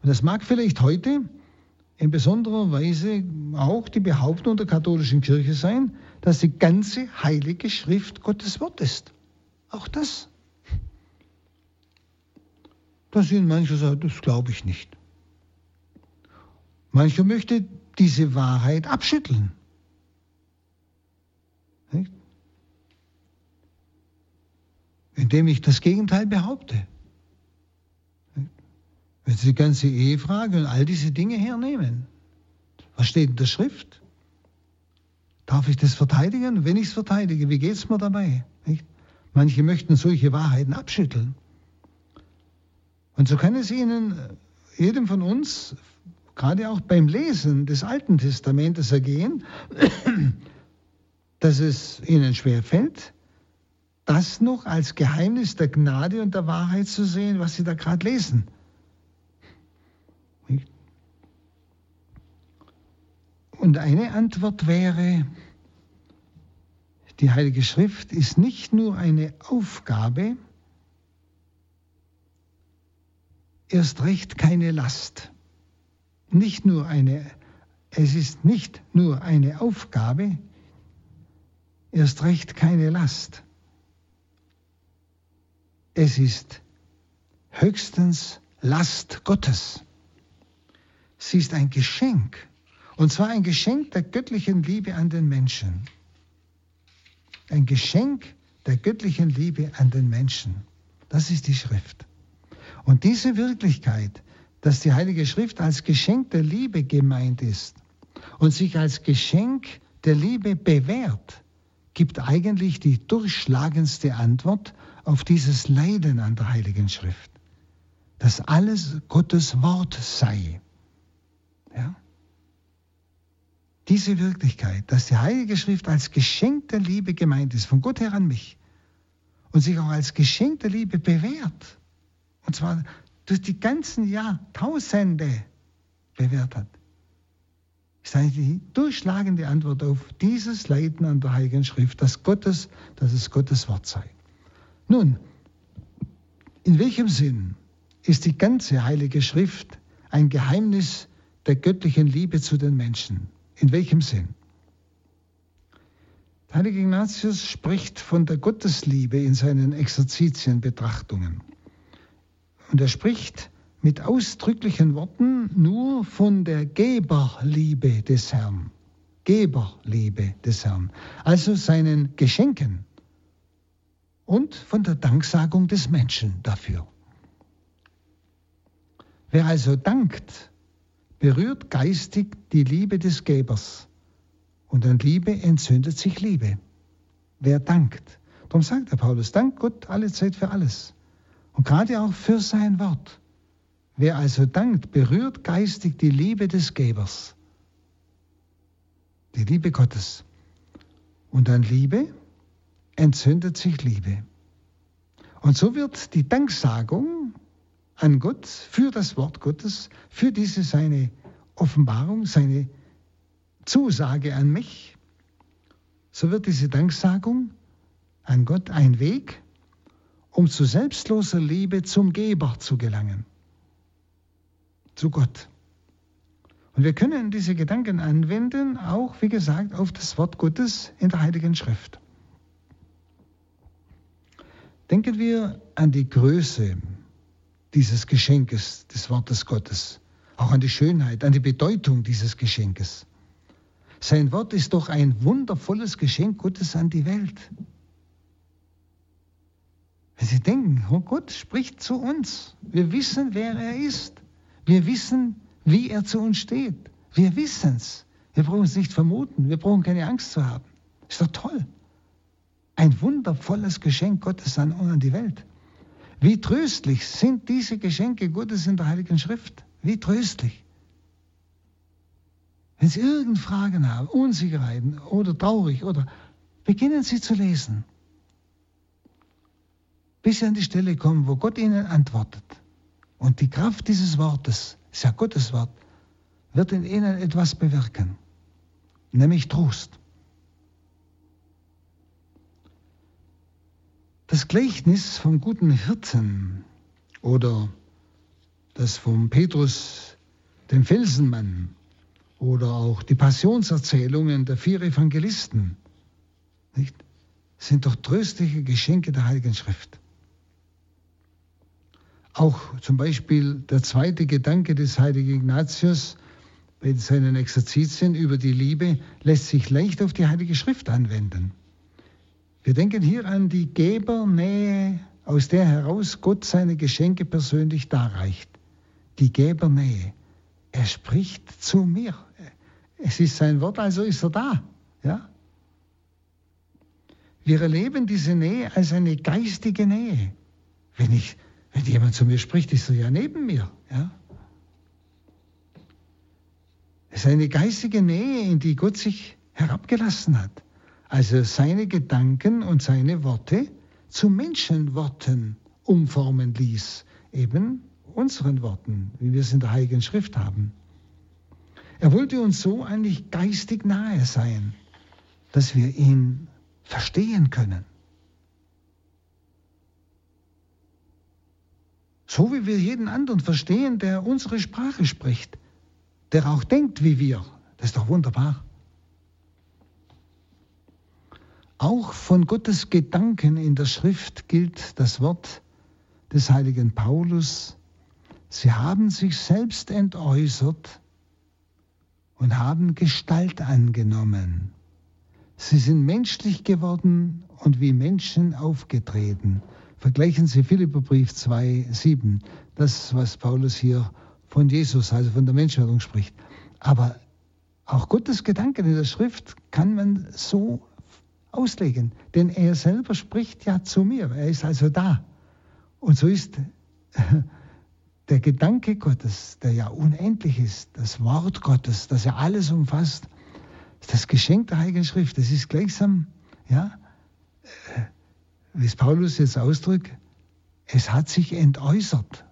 Und das mag vielleicht heute in besonderer Weise auch die Behauptung der katholischen Kirche sein, dass die ganze heilige Schrift Gottes Wort ist. Auch das. Dass ihnen mancher sagt, das glaube ich nicht. Mancher möchte diese Wahrheit abschütteln. Nicht? Indem ich das Gegenteil behaupte. Wenn Sie die ganze Ehefrage und all diese Dinge hernehmen, was steht in der Schrift? Darf ich das verteidigen? Wenn ich es verteidige, wie geht es mir dabei? Nicht? Manche möchten solche Wahrheiten abschütteln. Und so kann es Ihnen, jedem von uns, gerade auch beim Lesen des Alten Testamentes ergehen, dass es Ihnen schwer fällt, das noch als Geheimnis der Gnade und der Wahrheit zu sehen, was Sie da gerade lesen. Und eine Antwort wäre, die Heilige Schrift ist nicht nur eine Aufgabe, erst recht keine Last. Nicht nur eine, es ist nicht nur eine Aufgabe, erst recht keine Last. Es ist höchstens Last Gottes. Sie ist ein Geschenk und zwar ein Geschenk der göttlichen Liebe an den Menschen. Ein Geschenk der göttlichen Liebe an den Menschen. Das ist die Schrift. Und diese Wirklichkeit, dass die Heilige Schrift als Geschenk der Liebe gemeint ist und sich als Geschenk der Liebe bewährt, gibt eigentlich die durchschlagendste Antwort auf dieses Leiden an der Heiligen Schrift. Dass alles Gottes Wort sei. Ja? diese Wirklichkeit, dass die Heilige Schrift als Geschenk der Liebe gemeint ist, von Gott her an mich, und sich auch als Geschenk der Liebe bewährt, und zwar durch die ganzen Jahrtausende bewährt hat, ist eigentlich die durchschlagende Antwort auf dieses Leiden an der Heiligen Schrift, dass Gottes, dass es Gottes Wort sei. Nun, in welchem Sinn ist die ganze Heilige Schrift ein Geheimnis der göttlichen Liebe zu den Menschen? In welchem Sinn? Der heilige Ignatius spricht von der Gottesliebe in seinen Exerzitienbetrachtungen. Und er spricht mit ausdrücklichen Worten nur von der Geberliebe des Herrn. Geberliebe des Herrn. Also seinen Geschenken und von der Danksagung des Menschen dafür. Wer also dankt, berührt geistig die Liebe des Gebers. Und an Liebe entzündet sich Liebe. Wer dankt. Darum sagt der Paulus, dank Gott alle Zeit für alles. Und gerade auch für sein Wort. Wer also dankt, berührt geistig die Liebe des Gebers. Die Liebe Gottes. Und an Liebe entzündet sich Liebe. Und so wird die Danksagung an Gott für das Wort Gottes, für diese seine Offenbarung, seine Zusage an mich, so wird diese Danksagung an Gott ein Weg, um zu selbstloser Liebe zum Geber zu gelangen, zu Gott. Und wir können diese Gedanken anwenden, auch wie gesagt, auf das Wort Gottes in der Heiligen Schrift. Denken wir an die Größe dieses Geschenkes des Wortes Gottes. auch an die Schönheit, an die Bedeutung dieses Geschenkes. Sein Wort ist doch ein wundervolles Geschenk Gottes an die Welt. Wenn Sie denken, oh Gott spricht zu uns, wir wissen, wer er ist, wir wissen, wie er zu uns steht, wir wissen es. Wir brauchen es nicht vermuten, wir brauchen keine Angst zu haben. Ist doch toll. Ein wundervolles Geschenk Gottes an, an die Welt. Wie tröstlich sind diese Geschenke Gottes in der Heiligen Schrift. Wie tröstlich. Wenn Sie irgendeine Fragen haben, Unsicherheiten oder traurig oder beginnen Sie zu lesen, bis Sie an die Stelle kommen, wo Gott Ihnen antwortet. Und die Kraft dieses Wortes, ist ja Gottes Wort, wird in Ihnen etwas bewirken, nämlich Trost. Das Gleichnis vom guten Hirten oder das vom Petrus, dem Felsenmann, oder auch die Passionserzählungen der vier Evangelisten, nicht? sind doch tröstliche Geschenke der Heiligen Schrift. Auch zum Beispiel der zweite Gedanke des heiligen Ignatius bei seinen Exerzitien über die Liebe lässt sich leicht auf die Heilige Schrift anwenden. Wir denken hier an die Gebernähe, aus der heraus Gott seine Geschenke persönlich darreicht. Die Gebernähe. Er spricht zu mir. Es ist sein Wort, also ist er da. Ja? Wir erleben diese Nähe als eine geistige Nähe. Wenn, ich, wenn jemand zu mir spricht, ist er ja neben mir. Ja? Es ist eine geistige Nähe, in die Gott sich herabgelassen hat. Also seine Gedanken und seine Worte zu Menschenworten umformen ließ. Eben unseren Worten, wie wir es in der Heiligen Schrift haben. Er wollte uns so eigentlich geistig nahe sein, dass wir ihn verstehen können. So wie wir jeden anderen verstehen, der unsere Sprache spricht, der auch denkt wie wir. Das ist doch wunderbar. Auch von Gottes Gedanken in der Schrift gilt das Wort des heiligen Paulus, Sie haben sich selbst entäußert und haben Gestalt angenommen. Sie sind menschlich geworden und wie Menschen aufgetreten. Vergleichen Sie Philipperbrief 2, 7, das, was Paulus hier von Jesus, also von der Menschwerdung spricht. Aber auch Gottes Gedanken in der Schrift kann man so auslegen, denn er selber spricht ja zu mir, er ist also da. Und so ist der Gedanke Gottes, der ja unendlich ist, das Wort Gottes, das ja alles umfasst, das Geschenk der Heiligen Schrift. Das ist gleichsam, ja, wie es Paulus jetzt ausdrückt, es hat sich entäußert.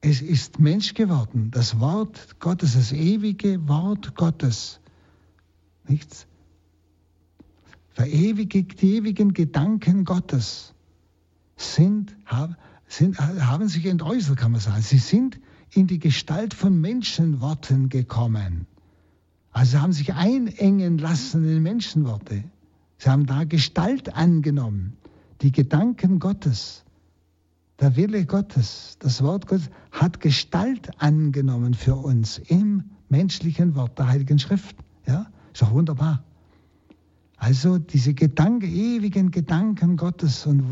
Es ist Mensch geworden, das Wort Gottes, das ewige Wort Gottes. Nichts? Verewigt die ewigen Gedanken Gottes sind, sind, haben sich entäußert, kann man sagen. Sie sind in die Gestalt von Menschenworten gekommen. Also haben sich einengen lassen in Menschenworte. Sie haben da Gestalt angenommen. Die Gedanken Gottes, der Wille Gottes, das Wort Gottes hat Gestalt angenommen für uns im menschlichen Wort der Heiligen Schrift. Ja, ist doch wunderbar. Also diese Gedanken, ewigen Gedanken Gottes und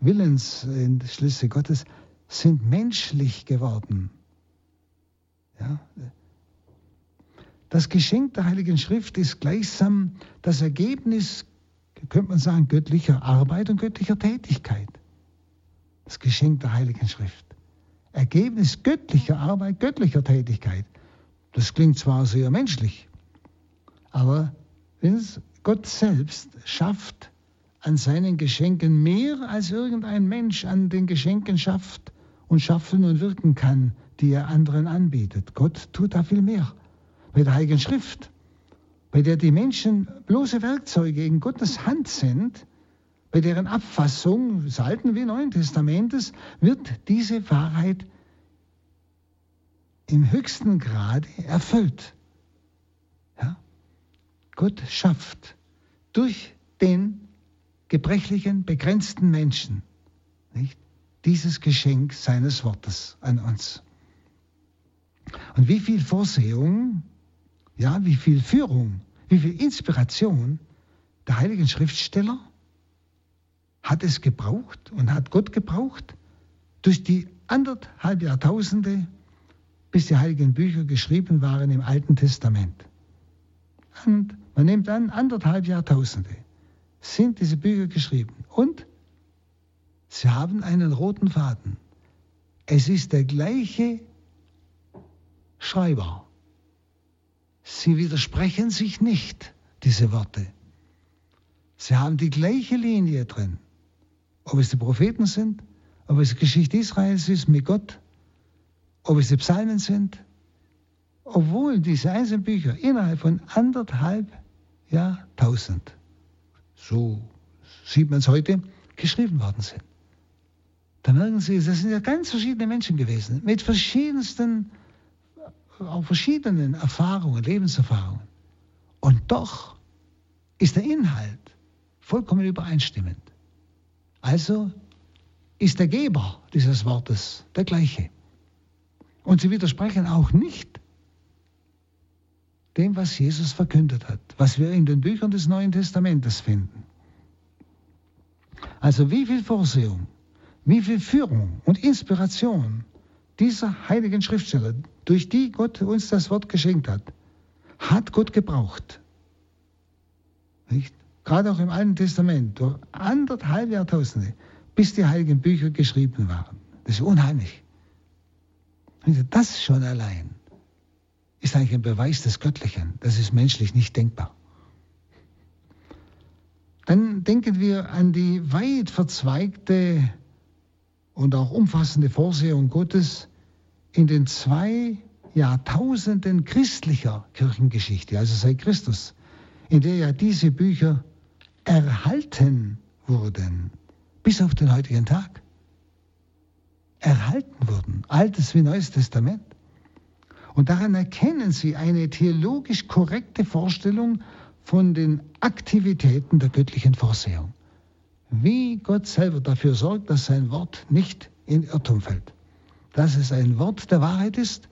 Willensschlüsse Gottes sind menschlich geworden. Ja? Das Geschenk der Heiligen Schrift ist gleichsam das Ergebnis, könnte man sagen, göttlicher Arbeit und göttlicher Tätigkeit. Das Geschenk der Heiligen Schrift. Ergebnis göttlicher Arbeit, göttlicher Tätigkeit. Das klingt zwar sehr menschlich, aber Gott selbst schafft an seinen Geschenken mehr als irgendein Mensch an den Geschenken schafft und schaffen und wirken kann, die er anderen anbietet. Gott tut da viel mehr. Bei der Heiligen Schrift, bei der die Menschen bloße Werkzeuge in Gottes Hand sind, bei deren Abfassung des Alten wie Neuen Testamentes wird diese Wahrheit im höchsten Grade erfüllt. Ja? Gott schafft durch den gebrechlichen, begrenzten Menschen nicht? dieses Geschenk seines Wortes an uns. Und wie viel Vorsehung, ja, wie viel Führung, wie viel Inspiration der heiligen Schriftsteller hat es gebraucht und hat Gott gebraucht durch die anderthalb Jahrtausende, bis die heiligen Bücher geschrieben waren im Alten Testament. Und man nimmt an, anderthalb Jahrtausende sind diese Bücher geschrieben. Und sie haben einen roten Faden. Es ist der gleiche Schreiber. Sie widersprechen sich nicht, diese Worte. Sie haben die gleiche Linie drin. Ob es die Propheten sind, ob es die Geschichte Israels ist mit Gott, ob es die Psalmen sind, obwohl diese einzelnen Bücher innerhalb von anderthalb Jahrtausend, so sieht man es heute, geschrieben worden sind. Da merken Sie, das sind ja ganz verschiedene Menschen gewesen, mit verschiedensten, auch verschiedenen Erfahrungen, Lebenserfahrungen. Und doch ist der Inhalt vollkommen übereinstimmend. Also ist der Geber dieses Wortes der gleiche. Und sie widersprechen auch nicht dem, was Jesus verkündet hat, was wir in den Büchern des Neuen Testamentes finden. Also wie viel Vorsehung, wie viel Führung und Inspiration dieser heiligen Schriftsteller, durch die Gott uns das Wort geschenkt hat, hat Gott gebraucht. Nicht? Gerade auch im Alten Testament, durch anderthalb Jahrtausende, bis die heiligen Bücher geschrieben waren. Das ist unheimlich. Das schon allein ist eigentlich ein Beweis des Göttlichen. Das ist menschlich nicht denkbar. Dann denken wir an die weit verzweigte und auch umfassende Vorsehung Gottes in den zwei Jahrtausenden christlicher Kirchengeschichte, also seit Christus, in der ja diese Bücher erhalten wurden, bis auf den heutigen Tag. Erhalten wurden, Altes wie Neues Testament. Und daran erkennen Sie eine theologisch korrekte Vorstellung von den Aktivitäten der göttlichen Vorsehung. Wie Gott selber dafür sorgt, dass sein Wort nicht in Irrtum fällt. Dass es ein Wort der Wahrheit ist,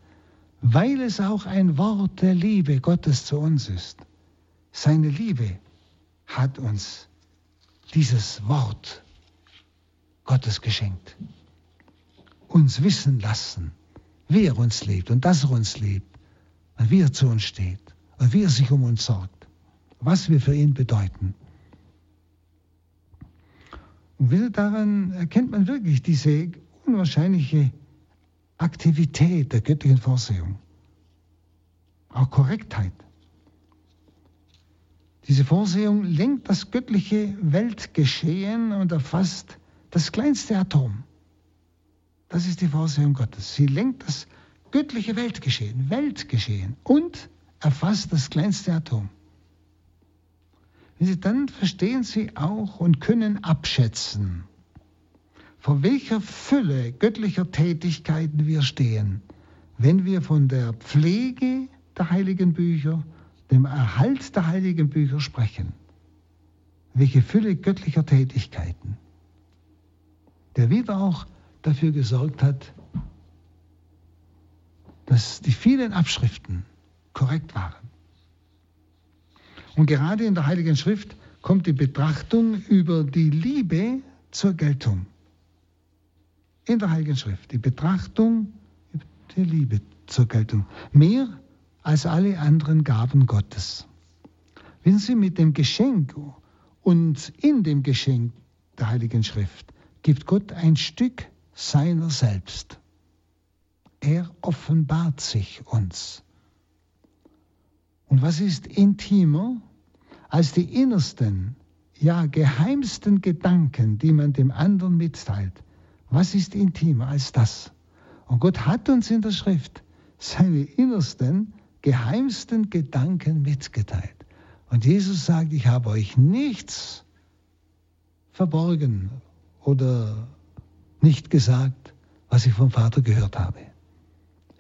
weil es auch ein Wort der Liebe Gottes zu uns ist. Seine Liebe hat uns dieses Wort Gottes geschenkt. Uns wissen lassen, wie er uns liebt und dass er uns liebt und wie er zu uns steht und wie er sich um uns sorgt, was wir für ihn bedeuten. Und daran erkennt man wirklich diese unwahrscheinliche Aktivität der göttlichen Vorsehung, auch Korrektheit. Diese Vorsehung lenkt das göttliche Weltgeschehen und erfasst das kleinste Atom. Das ist die Vorsehung Gottes. Sie lenkt das göttliche Weltgeschehen, Weltgeschehen und erfasst das kleinste Atom. Dann verstehen Sie auch und können abschätzen, vor welcher Fülle göttlicher Tätigkeiten wir stehen, wenn wir von der Pflege der heiligen Bücher dem Erhalt der heiligen Bücher sprechen. Welche Fülle göttlicher Tätigkeiten, der wieder auch dafür gesorgt hat, dass die vielen Abschriften korrekt waren. Und gerade in der Heiligen Schrift kommt die Betrachtung über die Liebe zur Geltung. In der Heiligen Schrift, die Betrachtung über die Liebe zur Geltung. Mehr als alle anderen Gaben Gottes. Wenn Sie mit dem Geschenk und in dem Geschenk der Heiligen Schrift gibt Gott ein Stück seiner selbst. Er offenbart sich uns. Und was ist intimer als die innersten, ja geheimsten Gedanken, die man dem anderen mitteilt? Was ist intimer als das? Und Gott hat uns in der Schrift seine innersten, geheimsten Gedanken mitgeteilt. Und Jesus sagt, ich habe euch nichts verborgen oder nicht gesagt, was ich vom Vater gehört habe.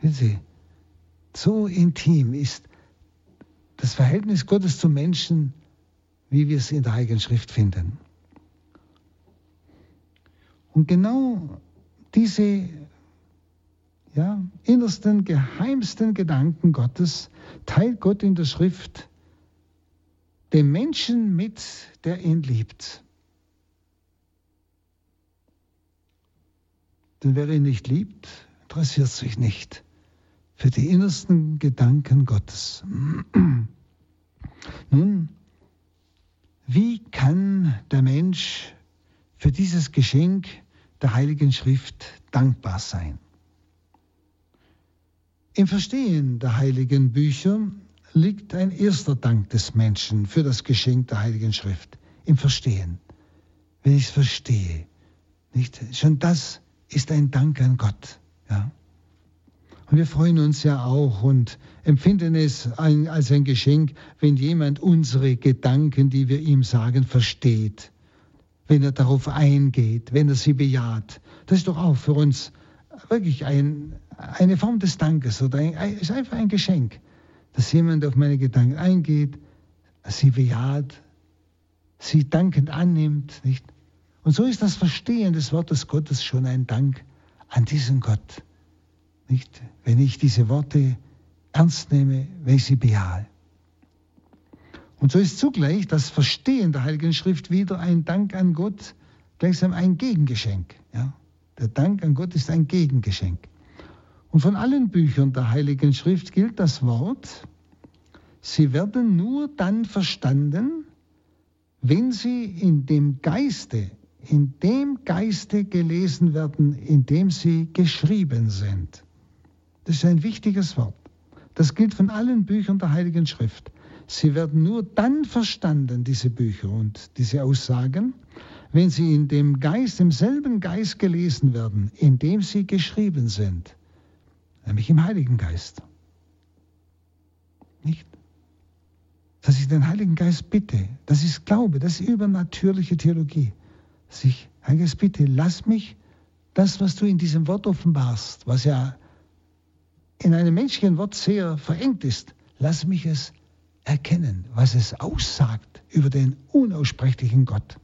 Sehen Sie, so intim ist das Verhältnis Gottes zum Menschen, wie wir es in der Heiligen Schrift finden. Und genau diese ja, innersten, geheimsten Gedanken Gottes teilt Gott in der Schrift dem Menschen mit, der ihn liebt. Denn wer ihn nicht liebt, interessiert sich nicht für die innersten Gedanken Gottes. Nun, wie kann der Mensch für dieses Geschenk der Heiligen Schrift dankbar sein? Im Verstehen der heiligen Bücher liegt ein erster Dank des Menschen für das Geschenk der Heiligen Schrift. Im Verstehen. Wenn ich es verstehe. Nicht? Schon das ist ein Dank an Gott. Ja? Wir freuen uns ja auch und empfinden es ein, als ein Geschenk, wenn jemand unsere Gedanken, die wir ihm sagen, versteht. Wenn er darauf eingeht, wenn er sie bejaht. Das ist doch auch für uns wirklich ein, eine Form des Dankes oder ein, ist einfach ein Geschenk, dass jemand auf meine Gedanken eingeht, sie bejaht, sie dankend annimmt, nicht? Und so ist das Verstehen des Wortes Gottes schon ein Dank an diesen Gott. Nicht? Wenn ich diese Worte ernst nehme, wenn ich sie bejahe. Und so ist zugleich das Verstehen der Heiligen Schrift wieder ein Dank an Gott, gleichsam ein Gegengeschenk. Ja? Der Dank an Gott ist ein Gegengeschenk. Und von allen Büchern der Heiligen Schrift gilt das Wort, sie werden nur dann verstanden, wenn sie in dem Geiste, in dem Geiste gelesen werden, in dem sie geschrieben sind. Das ist ein wichtiges Wort. Das gilt von allen Büchern der Heiligen Schrift. Sie werden nur dann verstanden, diese Bücher und diese Aussagen, wenn sie in dem Geist, im selben Geist gelesen werden, in dem sie geschrieben sind, nämlich im Heiligen Geist. Nicht? Dass ich den Heiligen Geist bitte, das ist Glaube, das ist übernatürliche Theologie. Dass ich, Heiliger Geist, bitte, lass mich das, was du in diesem Wort offenbarst, was ja in einem menschlichen Wort sehr verengt ist, lass mich es erkennen, was es aussagt über den unaussprechlichen Gott.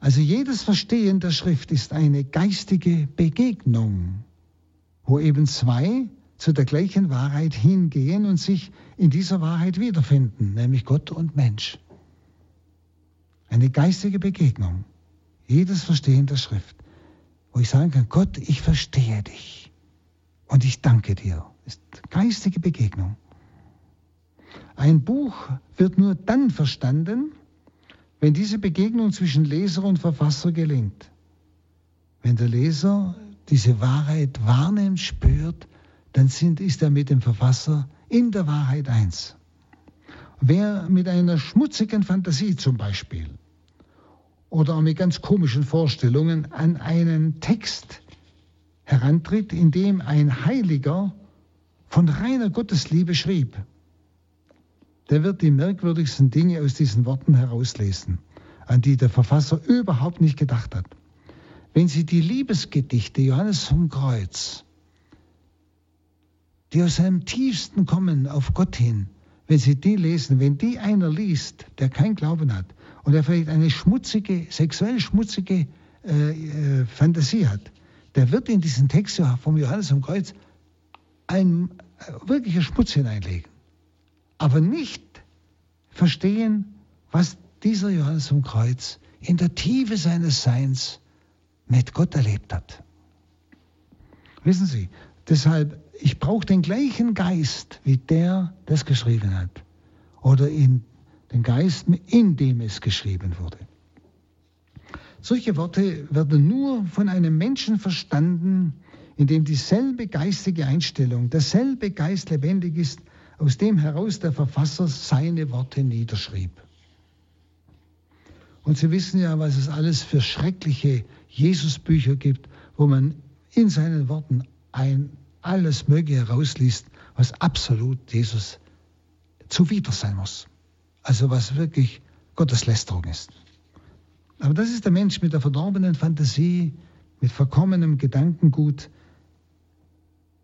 Also jedes Verstehen der Schrift ist eine geistige Begegnung, wo eben zwei zu der gleichen Wahrheit hingehen und sich in dieser Wahrheit wiederfinden, nämlich Gott und Mensch. Eine geistige Begegnung. Jedes Verstehen der Schrift, wo ich sagen kann, Gott, ich verstehe dich und ich danke dir. Das ist geistige Begegnung. Ein Buch wird nur dann verstanden, wenn diese Begegnung zwischen Leser und Verfasser gelingt, wenn der Leser diese Wahrheit wahrnimmt, spürt, dann sind, ist er mit dem Verfasser in der Wahrheit eins. Wer mit einer schmutzigen Fantasie zum Beispiel oder auch mit ganz komischen Vorstellungen an einen Text herantritt, in dem ein Heiliger von reiner Gottesliebe schrieb, der wird die merkwürdigsten Dinge aus diesen Worten herauslesen, an die der Verfasser überhaupt nicht gedacht hat. Wenn Sie die Liebesgedichte Johannes vom Kreuz, die aus seinem tiefsten kommen auf Gott hin, wenn Sie die lesen, wenn die einer liest, der kein Glauben hat und der vielleicht eine schmutzige, sexuell schmutzige äh, äh, Fantasie hat, der wird in diesen Text vom Johannes vom Kreuz ein äh, wirklicher Schmutz hineinlegen aber nicht verstehen, was dieser Johannes vom Kreuz in der Tiefe seines Seins mit Gott erlebt hat. Wissen Sie, deshalb, ich brauche den gleichen Geist, wie der das geschrieben hat. Oder in den Geist, in dem es geschrieben wurde. Solche Worte werden nur von einem Menschen verstanden, in dem dieselbe geistige Einstellung, derselbe Geist lebendig ist, aus dem heraus der Verfasser seine Worte niederschrieb. Und Sie wissen ja, was es alles für schreckliche Jesusbücher gibt, wo man in seinen Worten ein alles Mögliche herausliest, was absolut Jesus zuwider sein muss. Also was wirklich Gotteslästerung ist. Aber das ist der Mensch mit der verdorbenen Fantasie, mit verkommenem Gedankengut.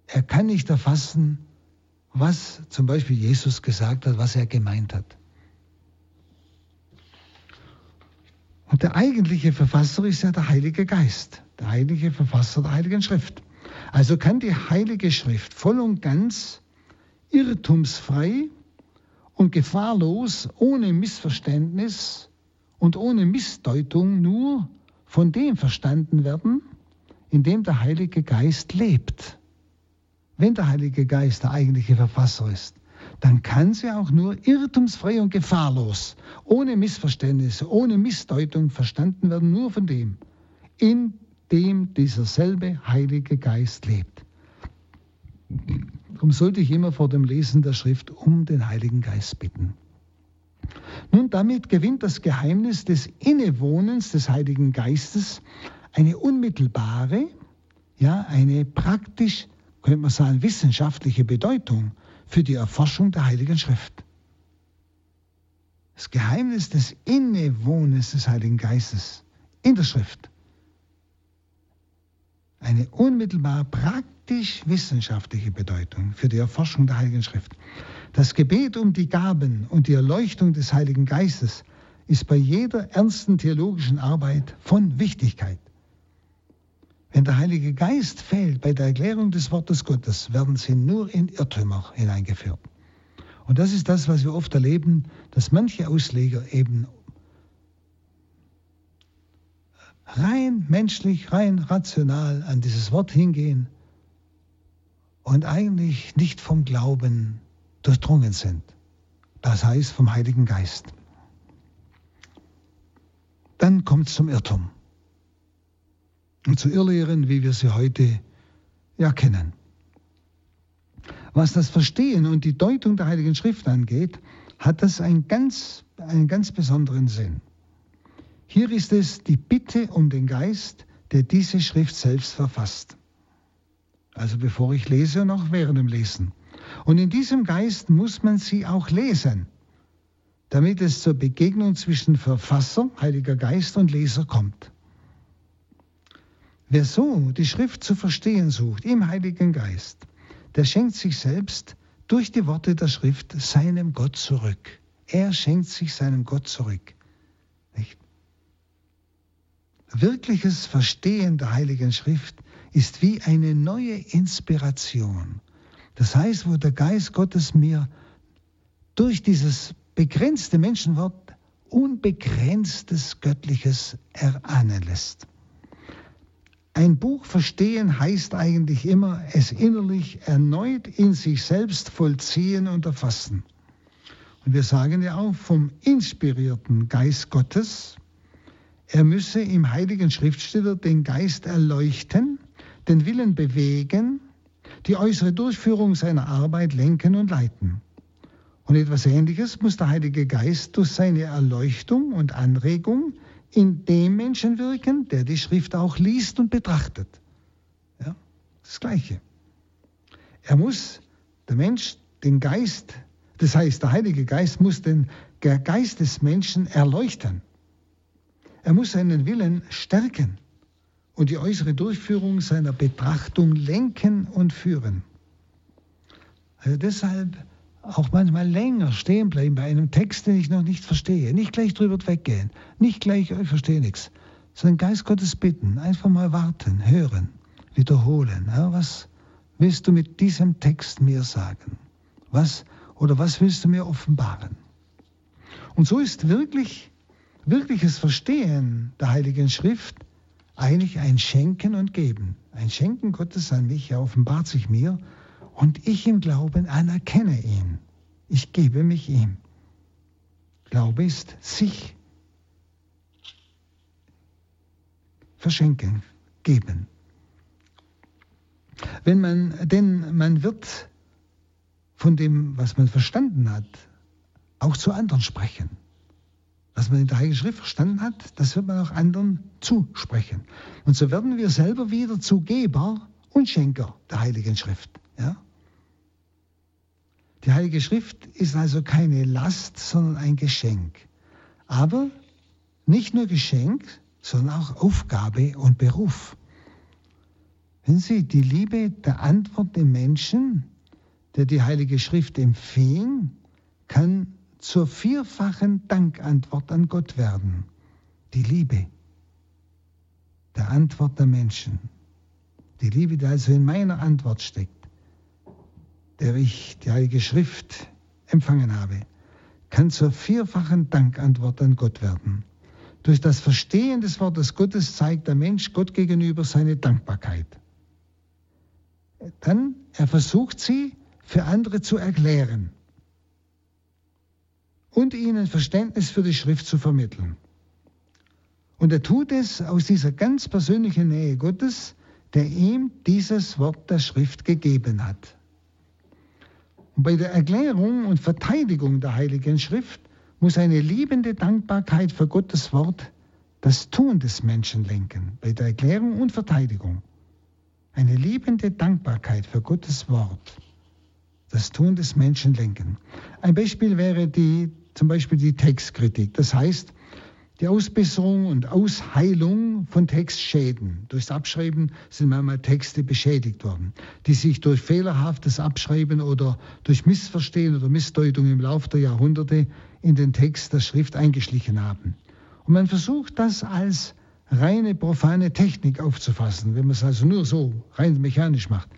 Er kann nicht erfassen, was zum Beispiel Jesus gesagt hat, was er gemeint hat. Und der eigentliche Verfasser ist ja der Heilige Geist. der heilige Verfasser der Heiligen Schrift. Also kann die Heilige Schrift voll und ganz irrtumsfrei und gefahrlos, ohne Missverständnis und ohne Missdeutung nur von dem verstanden werden, in dem der Heilige Geist lebt. Wenn der Heilige Geist der eigentliche Verfasser ist, dann kann sie auch nur irrtumsfrei und gefahrlos, ohne Missverständnisse, ohne Missdeutung verstanden werden, nur von dem, in dem dieser selbe Heilige Geist lebt. Darum sollte ich immer vor dem Lesen der Schrift um den Heiligen Geist bitten. Nun, damit gewinnt das Geheimnis des Innewohnens des Heiligen Geistes eine unmittelbare, ja, eine praktisch, könnte man sagen, wissenschaftliche Bedeutung für die Erforschung der Heiligen Schrift. Das Geheimnis des Innewohnens des Heiligen Geistes in der Schrift. Eine unmittelbar praktisch wissenschaftliche Bedeutung für die Erforschung der Heiligen Schrift. Das Gebet um die Gaben und die Erleuchtung des Heiligen Geistes ist bei jeder ernsten theologischen Arbeit von Wichtigkeit. Wenn der Heilige Geist fehlt bei der Erklärung des Wortes Gottes, werden sie nur in Irrtümer hineingeführt. Und das ist das, was wir oft erleben, dass manche Ausleger eben rein menschlich, rein rational an dieses Wort hingehen und eigentlich nicht vom Glauben durchdrungen sind. Das heißt vom Heiligen Geist. Dann kommt es zum Irrtum und zu Irrlehren, wie wir sie heute ja kennen. Was das Verstehen und die Deutung der Heiligen Schrift angeht, hat das einen ganz, einen ganz besonderen Sinn. Hier ist es die Bitte um den Geist, der diese Schrift selbst verfasst. Also bevor ich lese und auch während dem Lesen. Und in diesem Geist muss man sie auch lesen, damit es zur Begegnung zwischen Verfasser, Heiliger Geist und Leser kommt. Wer so die Schrift zu verstehen sucht im Heiligen Geist, der schenkt sich selbst durch die Worte der Schrift seinem Gott zurück. Er schenkt sich seinem Gott zurück. Wirkliches Verstehen der Heiligen Schrift ist wie eine neue Inspiration. Das heißt, wo der Geist Gottes mir durch dieses begrenzte Menschenwort unbegrenztes Göttliches erahnen lässt. Ein Buch verstehen heißt eigentlich immer, es innerlich erneut in sich selbst vollziehen und erfassen. Und wir sagen ja auch vom inspirierten Geist Gottes, er müsse im heiligen Schriftsteller den Geist erleuchten, den Willen bewegen, die äußere Durchführung seiner Arbeit lenken und leiten. Und etwas Ähnliches muss der Heilige Geist durch seine Erleuchtung und Anregung in dem Menschen wirken, der die Schrift auch liest und betrachtet. Ja, das Gleiche. Er muss, der Mensch, den Geist, das heißt, der Heilige Geist muss den Geist des Menschen erleuchten. Er muss seinen Willen stärken und die äußere Durchführung seiner Betrachtung lenken und führen. Also deshalb auch manchmal länger stehen bleiben bei einem Text, den ich noch nicht verstehe. Nicht gleich drüber weggehen, nicht gleich, ich verstehe nichts, sondern Geist Gottes bitten, einfach mal warten, hören, wiederholen. Ja, was willst du mit diesem Text mir sagen? Was oder was willst du mir offenbaren? Und so ist wirklich, wirkliches Verstehen der Heiligen Schrift eigentlich ein Schenken und Geben. Ein Schenken Gottes an mich, er offenbart sich mir und ich im Glauben anerkenne ihn. Ich gebe mich ihm. Glaube ist sich verschenken, geben. Wenn man, denn man wird von dem, was man verstanden hat, auch zu anderen sprechen. Was man in der Heiligen Schrift verstanden hat, das wird man auch anderen zusprechen. Und so werden wir selber wieder zu Geber und Schenker der Heiligen Schrift. Ja? Die Heilige Schrift ist also keine Last, sondern ein Geschenk. Aber nicht nur Geschenk, sondern auch Aufgabe und Beruf. Wenn Sie die Liebe der Antwort im Menschen, der die Heilige Schrift empfing, kann zur vierfachen Dankantwort an Gott werden. Die Liebe. der Antwort der Menschen. Die Liebe, die also in meiner Antwort steckt, der ich die Heilige Schrift empfangen habe, kann zur vierfachen Dankantwort an Gott werden. Durch das Verstehen des Wortes Gottes zeigt der Mensch Gott gegenüber seine Dankbarkeit. Dann, er versucht sie für andere zu erklären und ihnen Verständnis für die Schrift zu vermitteln. Und er tut es aus dieser ganz persönlichen Nähe Gottes, der ihm dieses Wort der Schrift gegeben hat. Und bei der Erklärung und Verteidigung der Heiligen Schrift muss eine liebende Dankbarkeit für Gottes Wort das Tun des Menschen lenken, bei der Erklärung und Verteidigung. Eine liebende Dankbarkeit für Gottes Wort, das Tun des Menschen lenken. Ein Beispiel wäre die, zum Beispiel die Textkritik. Das heißt, die Ausbesserung und Ausheilung von Textschäden. Durchs Abschreiben sind manchmal Texte beschädigt worden, die sich durch fehlerhaftes Abschreiben oder durch Missverstehen oder Missdeutung im Laufe der Jahrhunderte in den Text der Schrift eingeschlichen haben. Und man versucht das als reine profane Technik aufzufassen, wenn man es also nur so rein mechanisch macht.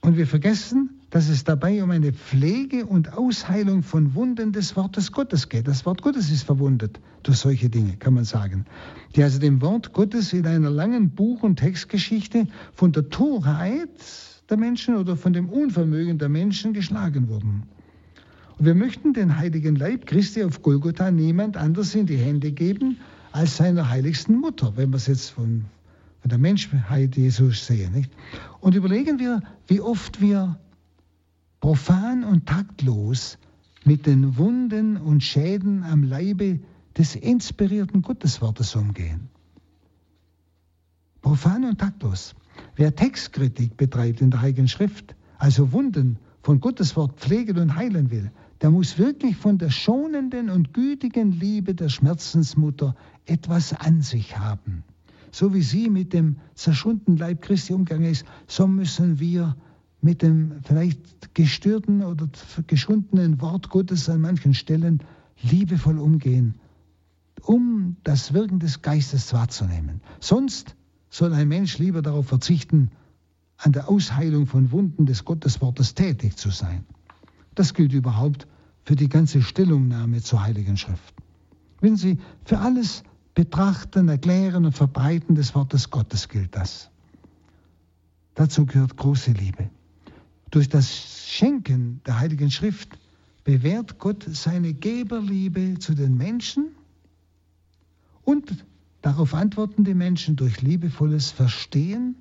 Und wir vergessen, dass es dabei um eine Pflege und Ausheilung von Wunden des Wortes Gottes geht. Das Wort Gottes ist verwundet durch solche Dinge, kann man sagen, die also dem Wort Gottes in einer langen Buch- und Textgeschichte von der Torheit der Menschen oder von dem Unvermögen der Menschen geschlagen wurden. Und wir möchten den heiligen Leib Christi auf Golgotha niemand anders in die Hände geben als seiner heiligsten Mutter, wenn wir es jetzt von, von der Menschheit Jesus sehen. Nicht? Und überlegen wir, wie oft wir profan und taktlos mit den Wunden und Schäden am Leibe des inspirierten Gotteswortes umgehen. Profan und taktlos. Wer Textkritik betreibt in der Heiligen Schrift, also Wunden von Gottes Wort pflegen und heilen will, der muss wirklich von der schonenden und gütigen Liebe der Schmerzensmutter etwas an sich haben. So wie sie mit dem zerschundenen Leib Christi umgegangen ist, so müssen wir mit dem vielleicht gestörten oder geschundenen Wort Gottes an manchen Stellen liebevoll umgehen, um das Wirken des Geistes wahrzunehmen. Sonst soll ein Mensch lieber darauf verzichten, an der Ausheilung von Wunden des Gotteswortes tätig zu sein. Das gilt überhaupt für die ganze Stellungnahme zur Heiligen Schrift. Wenn Sie für alles Betrachten, Erklären und Verbreiten des Wortes Gottes gilt das. Dazu gehört große Liebe. Durch das Schenken der Heiligen Schrift bewährt Gott seine Geberliebe zu den Menschen und darauf antworten die Menschen durch liebevolles Verstehen,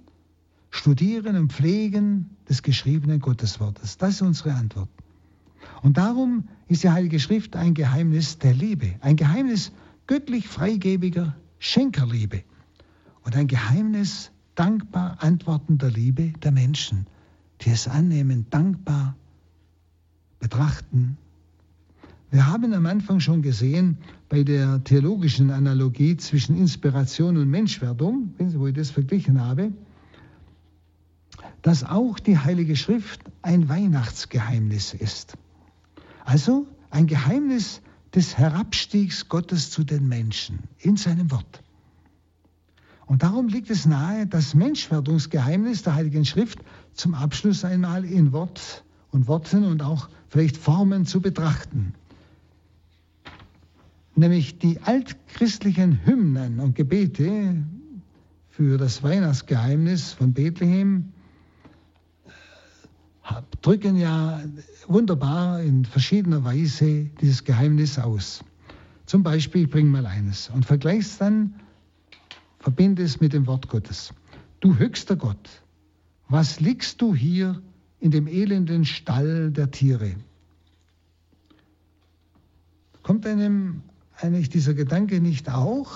Studieren und Pflegen des geschriebenen Gotteswortes. Das ist unsere Antwort. Und darum ist die Heilige Schrift ein Geheimnis der Liebe, ein Geheimnis göttlich freigebiger Schenkerliebe und ein Geheimnis dankbar antwortender Liebe der Menschen die es annehmen, dankbar betrachten. Wir haben am Anfang schon gesehen, bei der theologischen Analogie zwischen Inspiration und Menschwerdung, wo ich das verglichen habe, dass auch die Heilige Schrift ein Weihnachtsgeheimnis ist. Also ein Geheimnis des Herabstiegs Gottes zu den Menschen in seinem Wort. Und darum liegt es nahe, das Menschwerdungsgeheimnis der Heiligen Schrift zum Abschluss einmal in Wort und Worten und auch vielleicht Formen zu betrachten. Nämlich die altchristlichen Hymnen und Gebete für das Weihnachtsgeheimnis von Bethlehem äh, drücken ja wunderbar in verschiedener Weise dieses Geheimnis aus. Zum Beispiel, ich bringe mal eines und vergleiche es dann Verbinde es mit dem Wort Gottes. Du höchster Gott, was liegst du hier in dem elenden Stall der Tiere? Kommt einem eigentlich dieser Gedanke nicht auch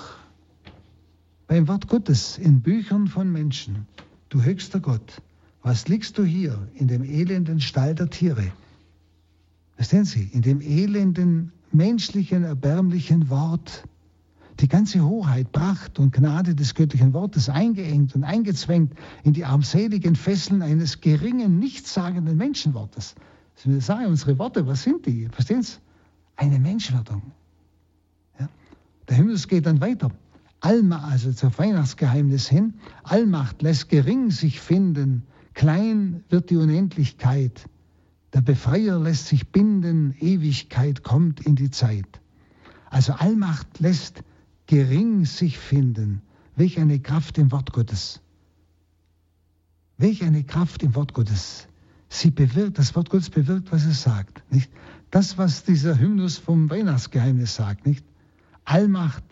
beim Wort Gottes in Büchern von Menschen? Du höchster Gott, was liegst du hier in dem elenden Stall der Tiere? Verstehen Sie, in dem elenden, menschlichen, erbärmlichen Wort die ganze Hoheit, Pracht und Gnade des göttlichen Wortes eingeengt und eingezwängt in die armseligen Fesseln eines geringen, nichtssagenden Menschenwortes. Wir sagen unsere Worte, was sind die? Verstehen Sie? Eine Menschwerdung. Ja? Der Himmel geht dann weiter. Allmacht, also zum Weihnachtsgeheimnis hin, Allmacht lässt gering sich finden, klein wird die Unendlichkeit. Der Befreier lässt sich binden, Ewigkeit kommt in die Zeit. Also Allmacht lässt gering sich finden. Welch eine Kraft im Wort Gottes. Welch eine Kraft im Wort Gottes. Sie bewirkt, das Wort Gottes bewirkt, was es sagt. Nicht? Das, was dieser Hymnus vom Weihnachtsgeheimnis sagt, nicht? Allmacht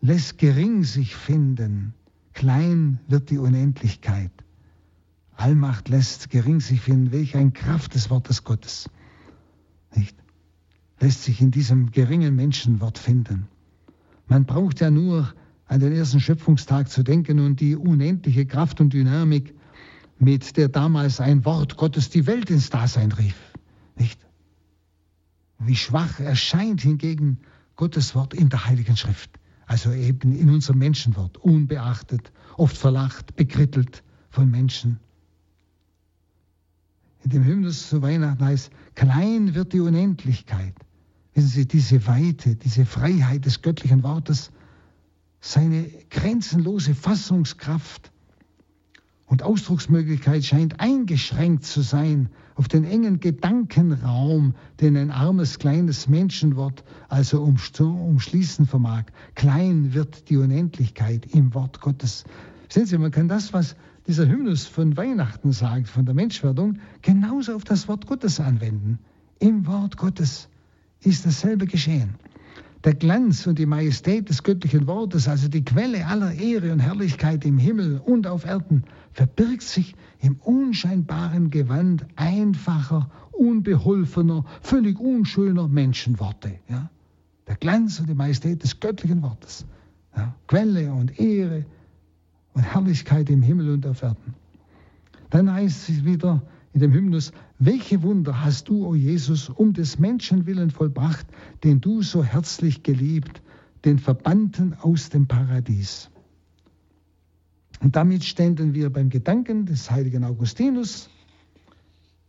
lässt gering sich finden, klein wird die Unendlichkeit. Allmacht lässt gering sich finden, welch ein Kraft des Wortes Gottes. Nicht? Lässt sich in diesem geringen Menschenwort finden. Man braucht ja nur an den ersten Schöpfungstag zu denken und die unendliche Kraft und Dynamik, mit der damals ein Wort Gottes die Welt ins Dasein rief. Nicht? Wie schwach erscheint hingegen Gottes Wort in der Heiligen Schrift. Also eben in unserem Menschenwort, unbeachtet, oft verlacht, bekrittelt von Menschen. In dem Hymnus zu Weihnachten heißt, klein wird die Unendlichkeit. Wissen Sie, diese Weite, diese Freiheit des göttlichen Wortes, seine grenzenlose Fassungskraft und Ausdrucksmöglichkeit scheint eingeschränkt zu sein auf den engen Gedankenraum, den ein armes kleines Menschenwort also umschließen vermag. Klein wird die Unendlichkeit im Wort Gottes. Sehen Sie, man kann das, was dieser Hymnus von Weihnachten sagt, von der Menschwerdung, genauso auf das Wort Gottes anwenden. Im Wort Gottes ist dasselbe geschehen. Der Glanz und die Majestät des göttlichen Wortes, also die Quelle aller Ehre und Herrlichkeit im Himmel und auf Erden, verbirgt sich im unscheinbaren Gewand einfacher, unbeholfener, völlig unschöner Menschenworte. Ja? Der Glanz und die Majestät des göttlichen Wortes. Ja? Quelle und Ehre und Herrlichkeit im Himmel und auf Erden. Dann heißt es wieder, in dem Hymnus, welche Wunder hast du, o Jesus, um des Menschen willen vollbracht, den du so herzlich geliebt, den Verbannten aus dem Paradies. Und damit ständen wir beim Gedanken des heiligen Augustinus.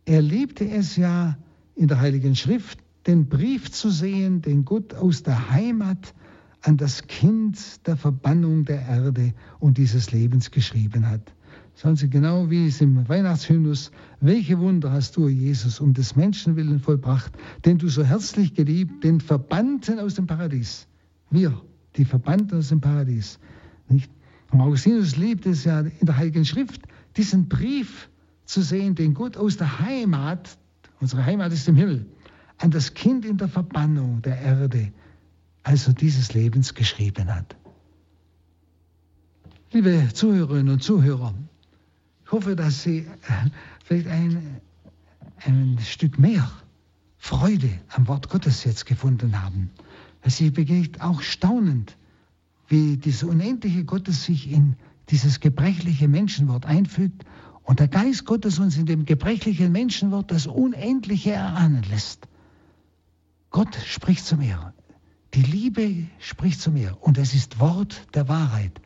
Er liebte es ja in der Heiligen Schrift, den Brief zu sehen, den Gott aus der Heimat an das Kind der Verbannung der Erde und dieses Lebens geschrieben hat. Schauen Sie genau, wie es im Weihnachtshymnus, welche Wunder hast du, Jesus, um des Menschen willen vollbracht, den du so herzlich geliebt, den Verbannten aus dem Paradies. Wir, die Verbannten aus dem Paradies. Nicht? Und Augustinus liebt es ja in der Heiligen Schrift, diesen Brief zu sehen, den Gott aus der Heimat, unsere Heimat ist im Himmel, an das Kind in der Verbannung der Erde, also dieses Lebens geschrieben hat. Liebe Zuhörerinnen und Zuhörer, hoffe, dass Sie äh, vielleicht ein, ein Stück mehr Freude am Wort Gottes jetzt gefunden haben. Sie begegnet auch staunend, wie dieses unendliche Gottes sich in dieses gebrechliche Menschenwort einfügt und der Geist Gottes uns in dem gebrechlichen Menschenwort das Unendliche erahnen lässt. Gott spricht zu mir. Die Liebe spricht zu mir und es ist Wort der Wahrheit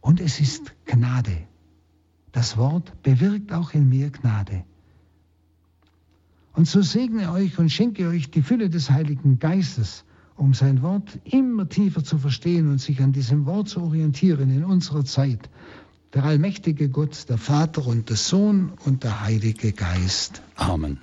und es ist Gnade. Das Wort bewirkt auch in mir Gnade. Und so segne euch und schenke euch die Fülle des Heiligen Geistes, um sein Wort immer tiefer zu verstehen und sich an diesem Wort zu orientieren in unserer Zeit. Der allmächtige Gott, der Vater und der Sohn und der Heilige Geist. Amen.